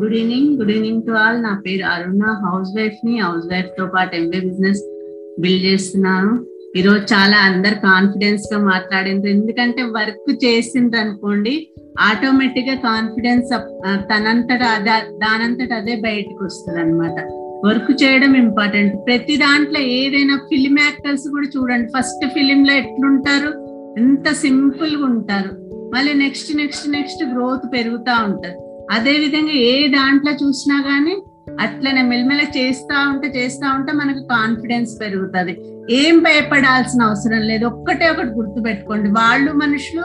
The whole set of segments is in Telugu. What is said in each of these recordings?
Good evening good evening to all నా పేరు అరుణ. హౌస్ వైఫ్ని హౌస్ వైఫ్తో పాటు ఎంబీ బిజినెస్ బిల్డ్ చేస్తున్నాను. ఈరోజు చాలా అందరు కాన్ఫిడెన్స్గా మాట్లాడిండ్రు. ఎందుకంటే వర్క్ చేసింది అనుకోండి ఆటోమేటిక్గా కాన్ఫిడెన్స్ తనంతట అదే దానంతట అదే బయటకు వస్తుంది అనమాట వర్క్ చేయడం ఇంపార్టెంట్ ప్రతి దాంట్లో ఏదైనా ఫిలిం యాక్టర్స్ కూడా చూడండి. ఫస్ట్ ఫిలిం లో ఎట్లుంటారు? ఎంత సింపుల్గా ఉంటారు. మళ్ళీ నెక్స్ట్ నెక్స్ట్ నెక్స్ట్ గ్రోత్ పెరుగుతూ ఉంటది. అదే విధంగా ఏ దాంట్లో చూసినా గానీ అట్లనే మెల్లమెల్ల చేస్తా ఉంటే చేస్తా ఉంటే మనకు కాన్ఫిడెన్స్ పెరుగుతుంది. ఏం భయపడాల్సిన అవసరం లేదు. ఒక్కటే ఒకటి గుర్తు పెట్టుకోండి వాళ్ళు మనుషులు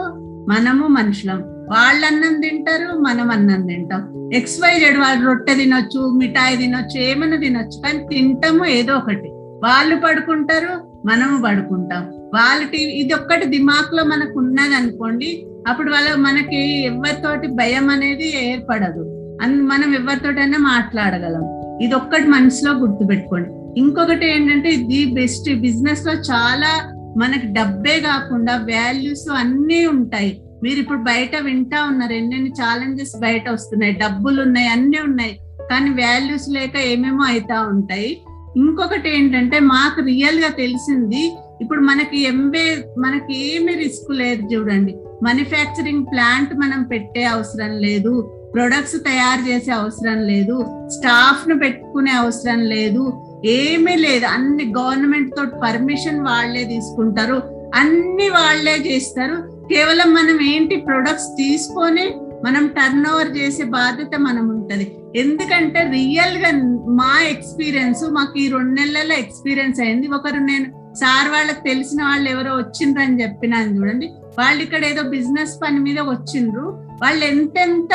మనము మనుషులం. వాళ్ళు అన్నం తింటారు మనం అన్నం తింటాం. ఎక్స్ వై జెడ్ వాళ్ళు రొట్టె తినొచ్చు మిఠాయి తినొచ్చు ఏమైనా తినొచ్చు. కానీ తింటాము ఏదో ఒకటి. వాళ్ళు పడుకుంటారు మనము పడుకుంటాం. వాళ్ళ టీవీ ఇది ఒక్కటి దిమాక్లో మనకు ఉన్నది అనుకోండి అప్పుడు వాళ్ళ మనకి ఎవరితోటి భయం అనేది ఏర్పడదు. అండ్ మనం ఎవరితోటైనా మాట్లాడగలం. ఇది ఒక్కటి మనసులో గుర్తుపెట్టుకోండి. ఇంకొకటి ఏంటంటే ఇది బెస్ట్ బిజినెస్లో చాలా మనకి డబ్బే కాకుండా వాల్యూస్ అన్నీ ఉంటాయి. మీరు ఇప్పుడు బయట వింటా ఉన్నారు. ఎన్నెన్ని ఛాలెంజెస్ బయట వస్తున్నాయి. డబ్బులు ఉన్నాయి అన్ని ఉన్నాయి. కానీ వాల్యూస్ లేక ఏమేమో అవుతా ఉంటాయి. ఇంకొకటి ఏంటంటే మాకు రియల్గా తెలిసింది ఇప్పుడు మనకి ఎంబే మనకి ఏమి రిస్క్ లేదు చూడండి. మ్యానుఫ్యాక్చరింగ్ ప్లాంట్ మనం పెట్టే అవసరం లేదు. ప్రొడక్ట్స్ తయారు చేసే అవసరం లేదు. స్టాఫ్ను పెట్టుకునే అవసరం లేదు. ఏమీ లేదు. అన్ని గవర్నమెంట్ తోటి పర్మిషన్ వాళ్ళే తీసుకుంటారు. అన్ని వాళ్ళే చేస్తారు. కేవలం మనం ఏంటి ప్రొడక్ట్స్ తీసుకొని మనం టర్న్ ఓవర్ చేసే బాధ్యత మనం ఉంటది. ఎందుకంటే రియల్గా మా ఎక్స్పీరియన్స్ మాకు ఈ రెండు నెలల ఎక్స్పీరియన్స్ అయింది. ఒకరు నేను సార్ వాళ్ళకి తెలిసిన వాళ్ళు ఎవరో వచ్చిండ్రని చెప్పినాను చూడండి. వాళ్ళు ఇక్కడ ఏదో బిజినెస్ పని మీద వచ్చిండ్రు. వాళ్ళు ఎంతెంత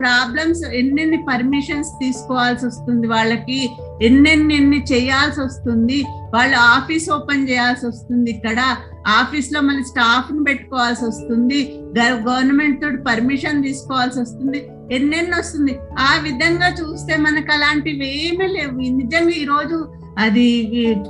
ప్రాబ్లమ్స్ ఎన్నెన్ని పర్మిషన్స్ తీసుకోవాల్సి వస్తుంది వాళ్ళకి ఎన్నెన్ని ఎన్ని చేయాల్సి వస్తుంది వాళ్ళు ఆఫీస్ ఓపెన్ చేయాల్సి వస్తుంది ఇక్కడ ఆఫీస్లో మళ్ళీ స్టాఫ్ని పెట్టుకోవాల్సి వస్తుంది గవర్నమెంట్ తోటి పర్మిషన్ తీసుకోవాల్సి వస్తుంది ఎన్నెన్ని వస్తుంది. ఆ విధంగా చూస్తే మనకు అలాంటివి ఏమీ లేవు. నిజంగా ఈ రోజు అది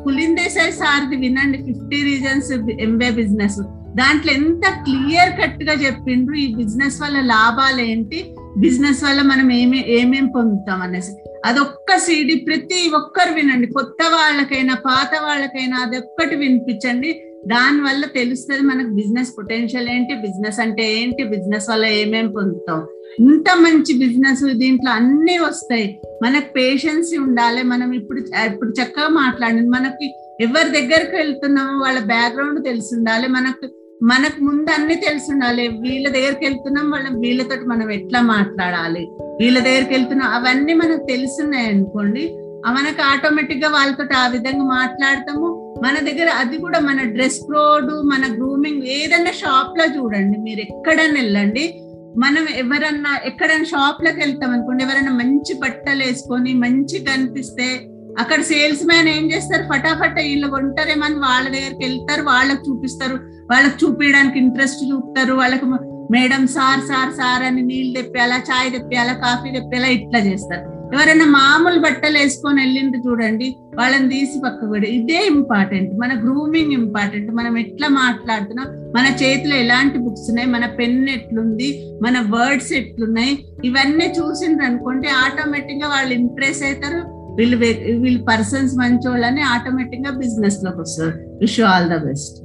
పులిందేశాయి సార్ది వినండి ఫిఫ్టీ రీజన్స్ ఎంబే బిజినెస్. దాంట్లో ఎంత క్లియర్ కట్గా చెప్పిండ్రు ఈ బిజినెస్ వల్ల లాభాలు ఏంటి? బిజినెస్ వల్ల మనం ఏమే ఏమేం పొందుతాం అనేసి. అదొక్క సీడీ ప్రతి ఒక్కరు వినండి. కొత్త వాళ్ళకైనా పాత వాళ్ళకైనా అదొక్కటి వినిపించండి. దాని వల్ల తెలుస్తుంది మనకు బిజినెస్ పొటెన్షియల్ ఏంటి బిజినెస్ అంటే ఏంటి బిజినెస్ వల్ల ఏమేం పొందుతాం. ఇంత మంచి బిజినెస్ దీంట్లో అన్ని వస్తాయి. మనకు పేషెన్సీ ఉండాలి. మనం ఇప్పుడు ఇప్పుడు చక్కగా మాట్లాడింది. మనకి ఎవరి దగ్గరికి వెళ్తున్నామో వాళ్ళ బ్యాక్గ్రౌండ్ తెలిసి ఉండాలి. మనకు మనకు ముందు అన్ని తెలిసి ఉండాలి వీళ్ళ దగ్గరికి వెళ్తున్నాం వాళ్ళ వీళ్ళతో మనం ఎట్లా మాట్లాడాలి? వీళ్ళ దగ్గరికి వెళ్తున్నాం అవన్నీ మనకు తెలుసున్నాయి అనుకోండి మనకు ఆటోమేటిక్గా వాళ్ళతో ఆ విధంగా మాట్లాడతాము. మన దగ్గర అది కూడా మన డ్రెస్ కోడ్ మన గ్రూమింగ్ ఏదైనా షాప్లో చూడండి మీరు ఎక్కడైనా వెళ్ళండి మనం ఎవరన్నా ఎక్కడైనా షాప్లోకి వెళ్తాం అనుకోండి ఎవరైనా మంచి బట్టలు వేసుకొని మంచి కనిపిస్తే అక్కడ సేల్స్ మ్యాన్ ఏం చేస్తారు? ఫటాఫట వీళ్ళు కొంటారేమని వాళ్ళ దగ్గరికి వెళ్తారు వాళ్ళకి చూపిస్తారు. వాళ్ళకి చూపించడానికి ఇంట్రెస్ట్ చూపుతారు. వాళ్ళకి మేడం సార్ సార్ సార్ అని నీళ్ళు తెప్పాలా చాయ్ తెప్పేలా కాఫీ తెప్పేలా ఇట్లా చేస్తారు. ఎవరైనా మామూలు బట్టలు వేసుకొని వెళ్ళింది చూడండి వాళ్ళని తీసి పక్క కూడా ఇదే ఇంపార్టెంట్ మన గ్రూమింగ్ ఇంపార్టెంట్ మనం ఎట్లా మాట్లాడుతున్నాం మన చేతిలో ఎలాంటి బుక్స్ ఉన్నాయి మన పెన్ ఎట్లుంది మన వర్డ్స్ ఎట్లున్నాయి ఇవన్నీ చూసిండ్రు అనుకుంటే ఆటోమేటిక్గా వాళ్ళు ఇంప్రెస్ అవుతారు. వీళ్ళు వీళ్ళు పర్సన్స్ మంచోళ్ళని ఆటోమేటిక్గా బిజినెస్లోకి వస్తారు. Wish all the best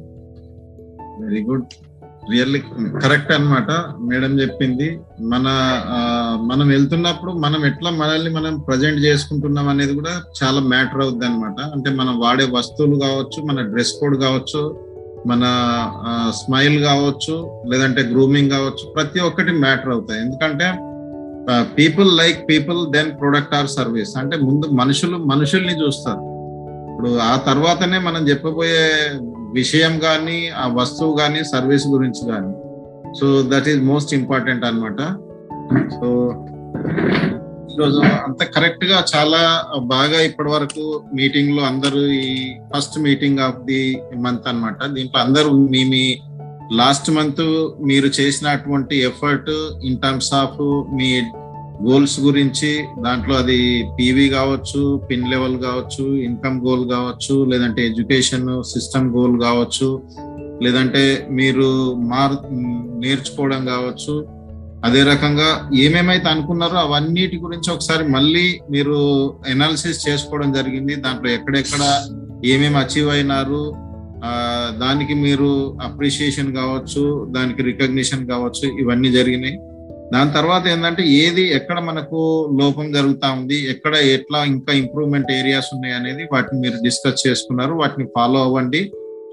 very good really correct అనమాట మేడం చెప్పింది. మన మనం వెళ్తున్నప్పుడు మనం ఎట్లా మనల్ని మనం ప్రజెంట్ చేసుకుంటున్నాం అనేది కూడా చాలా మ్యాటర్ అవుద్ది అనమాట అంటే మనం వాడే వస్తువులు కావచ్చు మన డ్రెస్ కోడ్ కావచ్చు మన స్మైల్ కావచ్చు లేదంటే గ్రూమింగ్ కావచ్చు ప్రతి ఒక్కటి మ్యాటర్ అవుతాయి. ఎందుకంటే people like people then product or service అంటే ముందు మనుషులు మనుషుల్ని చూస్తారు. ఇప్పుడు ఆ తర్వాతనే మనం చెప్పబోయే విషయం కానీ ఆ వస్తువు కానీ సర్వీస్ గురించి కానీ so that is most important అనమాట సో ఈరోజు అంత కరెక్ట్గా చాలా బాగా ఇప్పటి వరకు మీటింగ్లో అందరూ ఈ first meeting of the month అనమాట దీంట్లో అందరూ మీ మీ లాస్ట్ మంత్ మీరు చేసినటువంటి ఎఫర్ట్ ఇన్ టర్మ్స్ ఆఫ్ మీ గోల్స్ గురించి దాంట్లో అది పీవీ కావచ్చు పిన్ లెవెల్ కావచ్చు ఇన్కమ్ గోల్ కావచ్చు లేదంటే ఎడ్యుకేషన్ సిస్టమ్ గోల్ కావచ్చు లేదంటే మీరు మార్ నేర్చుకోవడం కావచ్చు అదే రకంగా ఏమేమైతే అనుకున్నారో అవన్నిటి గురించి ఒకసారి మళ్ళీ మీరు ఎనాలిసిస్ చేసుకోవడం జరిగింది. దాంట్లో ఎక్కడెక్కడ ఏమేమి అచీవ్ అయినారు దానికి మీరు అప్రిషియేషన్ కావచ్చు దానికి రికగ్నిషన్ కావచ్చు ఇవన్నీ జరిగినాయి. దాని తర్వాత ఏంటంటే ఏది ఎక్కడ మనకు లోపం జరుగుతూ ఉంది ఎక్కడ ఎట్లా ఇంకా ఇంప్రూవ్మెంట్ ఏరియాస్ ఉన్నాయి అనేది వాటిని మీరు డిస్కస్ చేసుకున్నారు. వాటిని ఫాలో అవ్వండి.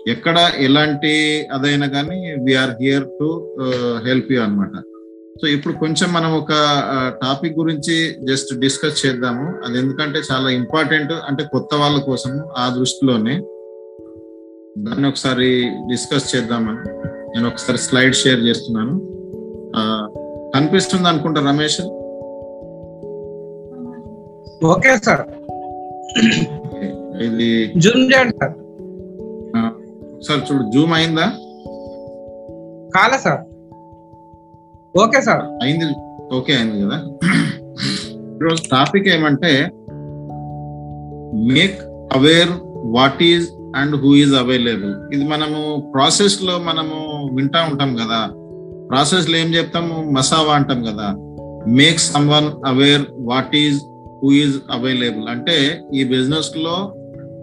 ఎక్కడ ఎలాంటి అదైనా కానీ we're here to help you అన్నమాట. సో ఇప్పుడు కొంచెం మనం ఒక టాపిక్ గురించి జస్ట్ డిస్కస్ చేద్దాము. అది ఎందుకంటే చాలా ఇంపార్టెంట్ అంటే కొత్త వాళ్ళ కోసం ఆ దృష్టిలోనే. దాన్ని ఒకసారి డిస్కస్ చేద్దామని నేను ఒకసారి స్లైడ్ షేర్ చేస్తున్నాను. కనిపిస్తుంది అనుకుంటా రమేష్? Okay sir. ఇది జూమ్ చేయండి సార్. ఒకసారి చూడు జూమ్ అయిందా? కాలే సార్. Okay sir. అయింది ఓకే అయింది కదా? ఈరోజు టాపిక్ ఏమంటే make aware what is and who is available. ఇది మనము ప్రాసెస్లో మనము వింటా ఉంటాం కదా. ప్రాసెస్లో ఏం చెప్తాము మసావా అంటాం కదా. Make someone aware what is who is available అంటే ఈ బిజినెస్లో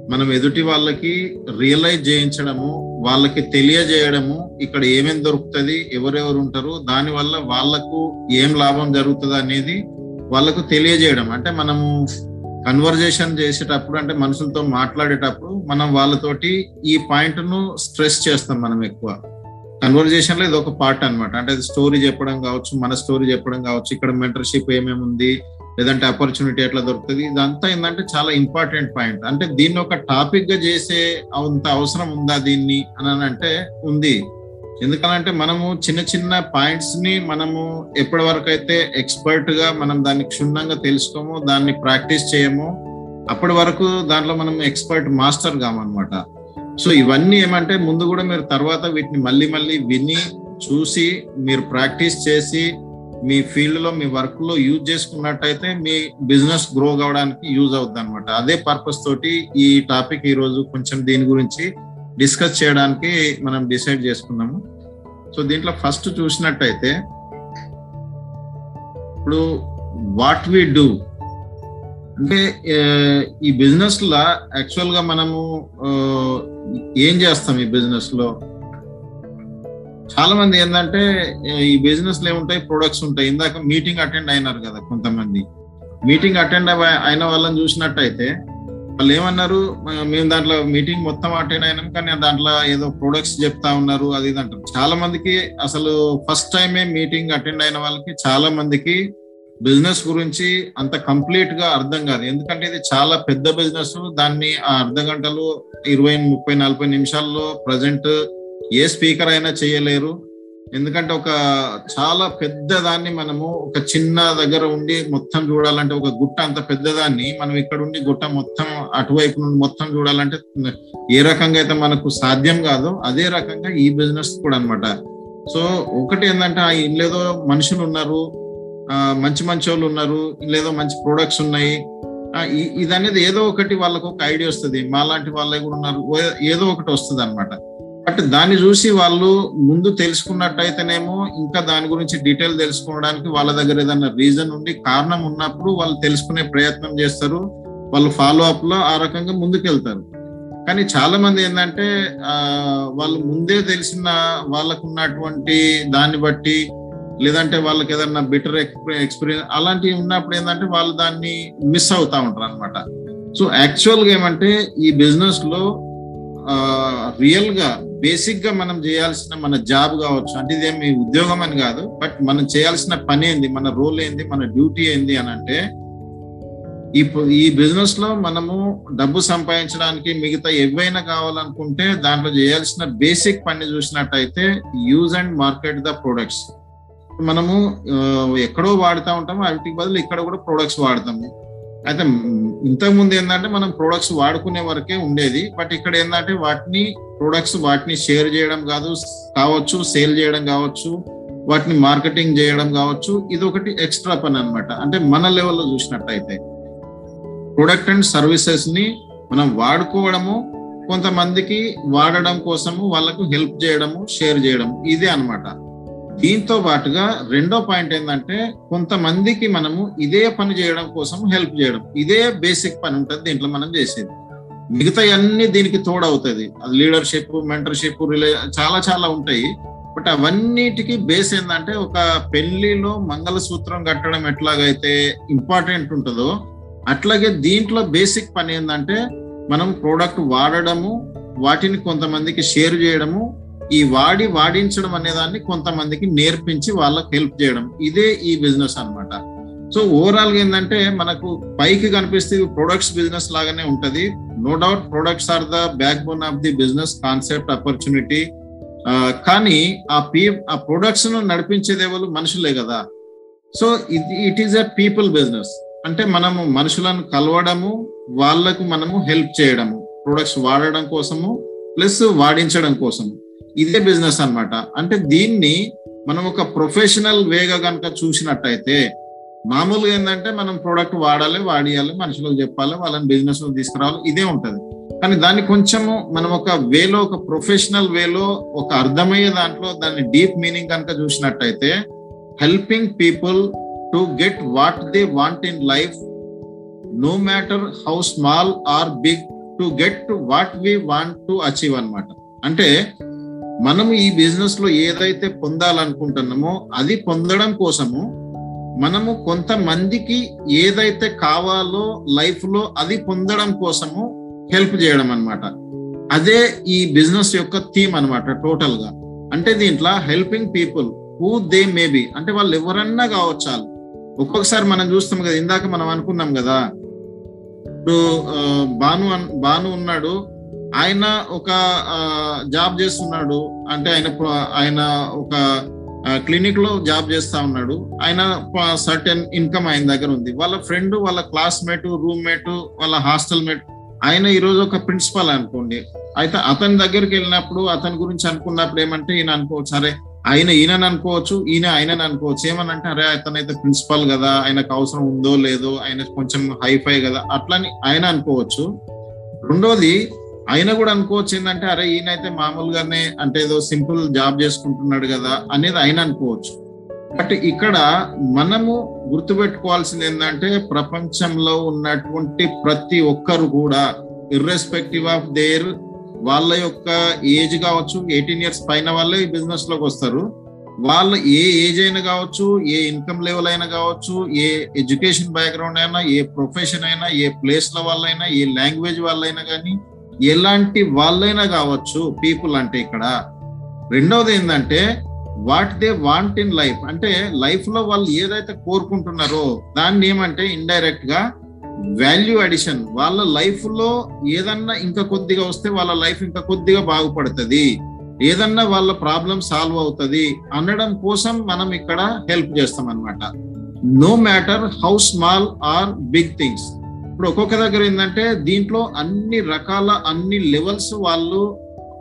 మనం ఎదుటి వాళ్ళకి రియలైజ్ చేయించడము వాళ్ళకి తెలియజేయడము ఇక్కడ ఏమేమి దొరుకుతుంది ఎవరెవరు ఉంటారు దానివల్ల వాళ్ళకు ఏం లాభం జరుగుతుంది అనేది వాళ్ళకు తెలియజేయడం. అంటే మనము కన్వర్జేషన్ చేసేటప్పుడు అంటే మనుషులతో మాట్లాడేటప్పుడు మనం వాళ్ళతోటి ఈ పాయింట్ను స్ట్రెస్ చేస్తాం మనం ఎక్కువ. కన్వర్జేషన్లో ఇది ఒక పార్ట్ అన్నమాట. అంటే స్టోరీ చెప్పడం కావచ్చు మన స్టోరీ చెప్పడం కావచ్చు ఇక్కడ మెంటర్షిప్ ఏమేమి ఉంది లేదంటే ఆపర్చునిటీ ఎట్లా దొరుకుతుంది ఇదంతా ఏంటంటే చాలా ఇంపార్టెంట్ పాయింట్. అంటే దీన్ని ఒక టాపిక్గా చేసే అంత అవసరం ఉందా దీన్ని అని అంటే ఉంది. ఎందుకనంటే మనము చిన్న చిన్న పాయింట్స్ని మనము ఎప్పటి వరకు అయితే ఎక్స్పర్ట్గా మనం దాన్ని క్షుణ్ణంగా తెలుసుకోమో దాన్ని ప్రాక్టీస్ చేయము అప్పటి వరకు దాంట్లో మనం ఎక్స్పర్ట్ మాస్టర్ కామనమాట సో ఇవన్నీ ఏమంటే ముందు కూడా మీరు తర్వాత వీటిని మళ్ళీ మళ్ళీ విని చూసి మీరు ప్రాక్టీస్ చేసి మీ ఫీల్డ్లో మీ వర్క్లో యూజ్ చేసుకున్నట్టయితే మీ బిజినెస్ గ్రో కావడానికి యూజ్ అవుతుంది అనమాట అదే పర్పస్ తోటి ఈ టాపిక్ ఈ రోజు కొంచెం దీని గురించి డిస్కస్ చేయడానికి మనం డిసైడ్ చేసుకున్నాము. సో దీంట్లో ఫస్ట్ చూసినట్టయితే ఇప్పుడు వాట్ వి డూ అంటే ఈ బిజినెస్ లా యాక్చువల్గా మనము ఏం చేస్తాం ఈ బిజినెస్లో చాలా మంది ఏంటంటే ఈ బిజినెస్లో ఏముంటాయి? ప్రొడక్ట్స్ ఉంటాయి. ఇందాక మీటింగ్ అటెండ్ అయినారు కదా కొంతమంది. మీటింగ్ అటెండ్ అయిన వాళ్ళని చూసినట్టయితే వాళ్ళు ఏమన్నారు? మేము దాంట్లో మీటింగ్ మొత్తం అటెండ్ అయినాం కానీ దాంట్లో ఏదో ప్రొడక్ట్స్ చెప్తా ఉన్నారు అది ఇది అంటారు. చాలా మందికి అసలు ఫస్ట్ టైమే మీటింగ్ అటెండ్ అయిన వాళ్ళకి చాలా మందికి బిజినెస్ గురించి అంత కంప్లీట్గా అర్థం కాదు. ఎందుకంటే ఇది చాలా పెద్ద బిజినెస్ దాన్ని ఆ అర్ధ గంటలు ఇరవై ముప్పై నలభై నిమిషాల్లో ప్రజెంట్ ఏ స్పీకర్ అయినా చేయలేరు. ఎందుకంటే ఒక చాలా పెద్ద దాన్ని మనము ఒక చిన్న దగ్గర ఉండి మొత్తం చూడాలంటే ఒక గుట్ట అంత పెద్దదాన్ని మనం ఇక్కడ ఉండి గుట్ట మొత్తం అటువైపు నుండి మొత్తం చూడాలంటే ఏ రకంగా అయితే మనకు సాధ్యం కాదో అదే రకంగా ఈ బిజినెస్ కూడా అన్నమాట. సో ఒకటి ఏంటంటే ఆ ఇల్లేదో మనుషులు ఉన్నారు మంచి మంచి వాళ్ళు ఉన్నారు లేదో మంచి ప్రొడక్ట్స్ ఉన్నాయి. ఇది అనేది ఏదో ఒకటి వాళ్ళకు ఒక ఐడియా వస్తుంది. మా లాంటి వాళ్ళే కూడా ఉన్నారు ఏదో ఒకటి వస్తుంది అనమాట బట్ దాన్ని చూసి వాళ్ళు ముందు తెలుసుకున్నట్టయితేనేమో ఇంకా దాని గురించి డీటెయిల్ తెలుసుకోవడానికి వాళ్ళ దగ్గర ఏదైనా రీజన్ ఉండి కారణం ఉన్నప్పుడు వాళ్ళు తెలుసుకునే ప్రయత్నం చేస్తారు. వాళ్ళు ఫాలో అప్లో ఆ రకంగా ముందుకెళ్తారు. కానీ చాలా మంది ఏంటంటే వాళ్ళు ముందే తెలిసిన వాళ్ళకున్నటువంటి దాన్ని బట్టి లేదంటే వాళ్ళకి ఏదన్నా బెటర్ ఎక్స్పీరియన్స్ అలాంటివి ఉన్నప్పుడు ఏంటంటే వాళ్ళు దాన్ని మిస్ అవుతా ఉంటారు అనమాట సో యాక్చువల్గా ఏమంటే ఈ బిజినెస్లో రియల్గా బేసిక్గా మనం చేయాల్సిన మన జాబ్ కావచ్చు అంటే ఇదేమి ఉద్యోగం అని కాదు బట్ మనం చేయాల్సిన పని ఏంది మన రోల్ ఏంది మన డ్యూటీ ఏంది అని అంటే ఈ ఈ బిజినెస్లో మనము డబ్బు సంపాదించడానికి మిగతా ఏవైనా కావాలనుకుంటే దాంట్లో చేయాల్సిన బేసిక్ పని చూసినట్టయితే use and market the products. మనము ఎక్కడో వాడుతూ ఉంటాము వాటికి బదులు ఇక్కడ కూడా ప్రొడక్ట్స్ వాడతాము. అయితే ఇంతకుముందు ఏంటంటే మనం ప్రొడక్ట్స్ వాడుకునే వరకే ఉండేది. బట్ ఇక్కడ ఏంటంటే వాటిని ప్రొడక్ట్స్ వాటిని షేర్ చేయడం కాదు కావచ్చు సేల్ చేయడం కావచ్చు వాటిని మార్కెటింగ్ చేయడం కావచ్చు ఇది ఒకటి ఎక్స్ట్రా పని అనమాట అంటే మన లెవెల్లో చూసినట్టయితే. ప్రొడక్ట్ అండ్ సర్వీసెస్ని మనం వాడుకోవడము కొంతమందికి వాడడం కోసము వాళ్ళకు హెల్ప్ చేయడము షేర్ చేయడం ఇదే అన్నమాట. దీంతో పాటుగా రెండో పాయింట్ ఏంటంటే కొంతమందికి మనము ఇదే పని చేయడం కోసం హెల్ప్ చేయడం. ఇదే బేసిక్ పని ఉంటుంది దీంట్లో మనం చేసేది. మిగతా అన్ని దీనికి తోడవుతుంది. అది లీడర్షిప్ మెంటర్షిప్ రిలే చాలా చాలా ఉంటాయి. బట్ అవన్నిటికి బేస్ ఏంటంటే ఒక పెళ్ళిలో మంగళసూత్రం కట్టడం ఎట్లాగైతే ఇంపార్టెంట్ ఉంటుందో అట్లాగే దీంట్లో బేసిక్ పని ఏంటంటే మనం ప్రోడక్ట్ వాడడము వాటిని కొంతమందికి షేర్ చేయడము ఈ వాడి వాడించడం అనేదాన్ని కొంతమందికి నేర్పించి వాళ్ళకి హెల్ప్ చేయడం. ఇదే ఈ బిజినెస్ అన్నమాట. సో ఓవరాల్గా ఏంటంటే మనకు పైకి కనిపిస్తే ప్రొడక్ట్స్ బిజినెస్ లాగానే ఉంటది. No doubt products are the backbone of the business concept opportunity కానీ ఆ పీ ఆ ప్రొడక్ట్స్ను నడిపించేది ఎవరు? మనుషులే కదా. So it is a people business అంటే మనము మనుషులను కలవడము వాళ్ళకు మనము హెల్ప్ చేయడము. ప్రొడక్ట్స్ వాడడం కోసము ప్లస్ వాడించడం కోసము. ఇదే బిజినెస్ అన్నమాట. అంటే దీన్ని మనం ఒక ప్రొఫెషనల్ వేగా కనుక చూసినట్టయితే మామూలుగా ఏంటంటే మనం ప్రోడక్ట్ వాడాలి వాడియాలి మనుషులకు చెప్పాలి వాళ్ళని బిజినెస్లో తీసుకురావాలి ఇదే ఉంటుంది. కానీ దాన్ని కొంచెము మనం ఒక వేలో ఒక ప్రొఫెషనల్ వేలో ఒక అర్థమయ్యే దాంట్లో దాన్ని డీప్ మీనింగ్ కనుక చూసినట్టయితే helping people to get what they want in life no matter how small or big to get what we want to achieve అనమాట అంటే మనం ఈ బిజినెస్లో ఏదైతే పొందాలనుకుంటున్నామో అది పొందడం కోసము మనము కొంతమందికి ఏదైతే కావాలో లైఫ్లో అది పొందడం కోసము హెల్ప్ చేయడం అనమాట అదే ఈ బిజినెస్ యొక్క థీమ్ అనమాట టోటల్గా. అంటే దీంట్లో helping people who they may be అంటే వాళ్ళు ఎవరన్నా కావచ్చు ఒక్కొక్కసారి మనం చూస్తాం కదా ఇందాక మనం అనుకున్నాం కదా. ఇప్పుడు బాను బాను ఉన్నాడు ఆయన ఒక జాబ్ చేస్తున్నాడు. అంటే ఆయన ఆయన ఒక క్లినిక్లో జాబ్ చేస్తా ఉన్నాడు. ఆయన సర్టెన్ ఇన్కమ్ ఆయన దగ్గర ఉంది. వాళ్ళ ఫ్రెండ్ వాళ్ళ క్లాస్మేట్ రూమ్మేట్ వాళ్ళ హాస్టల్ మేట్ ఆయన ఈ రోజు ఒక ప్రిన్సిపల్ అనుకోండి. అయితే అతని దగ్గరికి వెళ్ళినప్పుడు అతని గురించి అనుకున్నప్పుడు ఏమంటే ఈయన అనుకోవచ్చు. అరే ఆయన ఈయనని అనుకోవచ్చు ఈయన ఆయనని అనుకోవచ్చు. ఏమనంటే అరే అతనైతే ప్రిన్సిపల్ కదా ఆయనకు అవసరం ఉందో లేదో ఆయన కొంచెం హైఫై కదా అట్లని ఆయన అనుకోవచ్చు. రెండోది అయినా కూడా అనుకోవచ్చు ఏంటంటే అరే ఈయనైతే మామూలుగానే అంటే ఏదో సింపుల్ జాబ్ చేసుకుంటున్నాడు కదా అనేది ఆయన అనుకోవచ్చు. బట్ ఇక్కడ మనము గుర్తుపెట్టుకోవాల్సింది ఏంటంటే ప్రపంచంలో ఉన్నటువంటి ప్రతి ఒక్కరు కూడా ఇర్రెస్పెక్టివ్ ఆఫ్ దేర్ వాళ్ళ యొక్క ఏజ్ కావచ్చు ఎయిటీన్ ఇయర్స్ పైన వాళ్ళే ఈ బిజినెస్లోకి వస్తారు. వాళ్ళు ఏ ఏజ్ అయినా కావచ్చు ఏ ఇన్కమ్ లెవెల్ అయినా కావచ్చు ఏ ఎడ్యుకేషన్ బ్యాక్గ్రౌండ్ అయినా ఏ ప్రొఫెషన్ అయినా ఏ ప్లేస్ వాళ్ళైనా ఏ లాంగ్వేజ్ వాళ్ళైనా కానీ ఎలాంటి వాళ్ళైనా కావచ్చు పీపుల్ అంటే ఇక్కడ. రెండవది ఏంటంటే what they want in life అంటే లైఫ్లో వాళ్ళు ఏదైతే కోరుకుంటున్నారో దాన్ని ఏమంటే ఇండైరెక్ట్గా వాల్యూ అడిషన్ వాళ్ళ లైఫ్లో ఏదన్నా ఇంకా కొద్దిగా వస్తే వాళ్ళ లైఫ్ ఇంకా కొద్దిగా బాగుపడుతుంది. ఏదన్నా వాళ్ళ ప్రాబ్లం సాల్వ్ అవుతుంది అనడం కోసం మనం ఇక్కడ హెల్ప్ చేస్తాం అనమాట no matter how small or big things ఇప్పుడు ఒక్కొక్క దగ్గర ఏంటంటే దీంట్లో అన్ని రకాల అన్ని లెవెల్స్ వాళ్ళు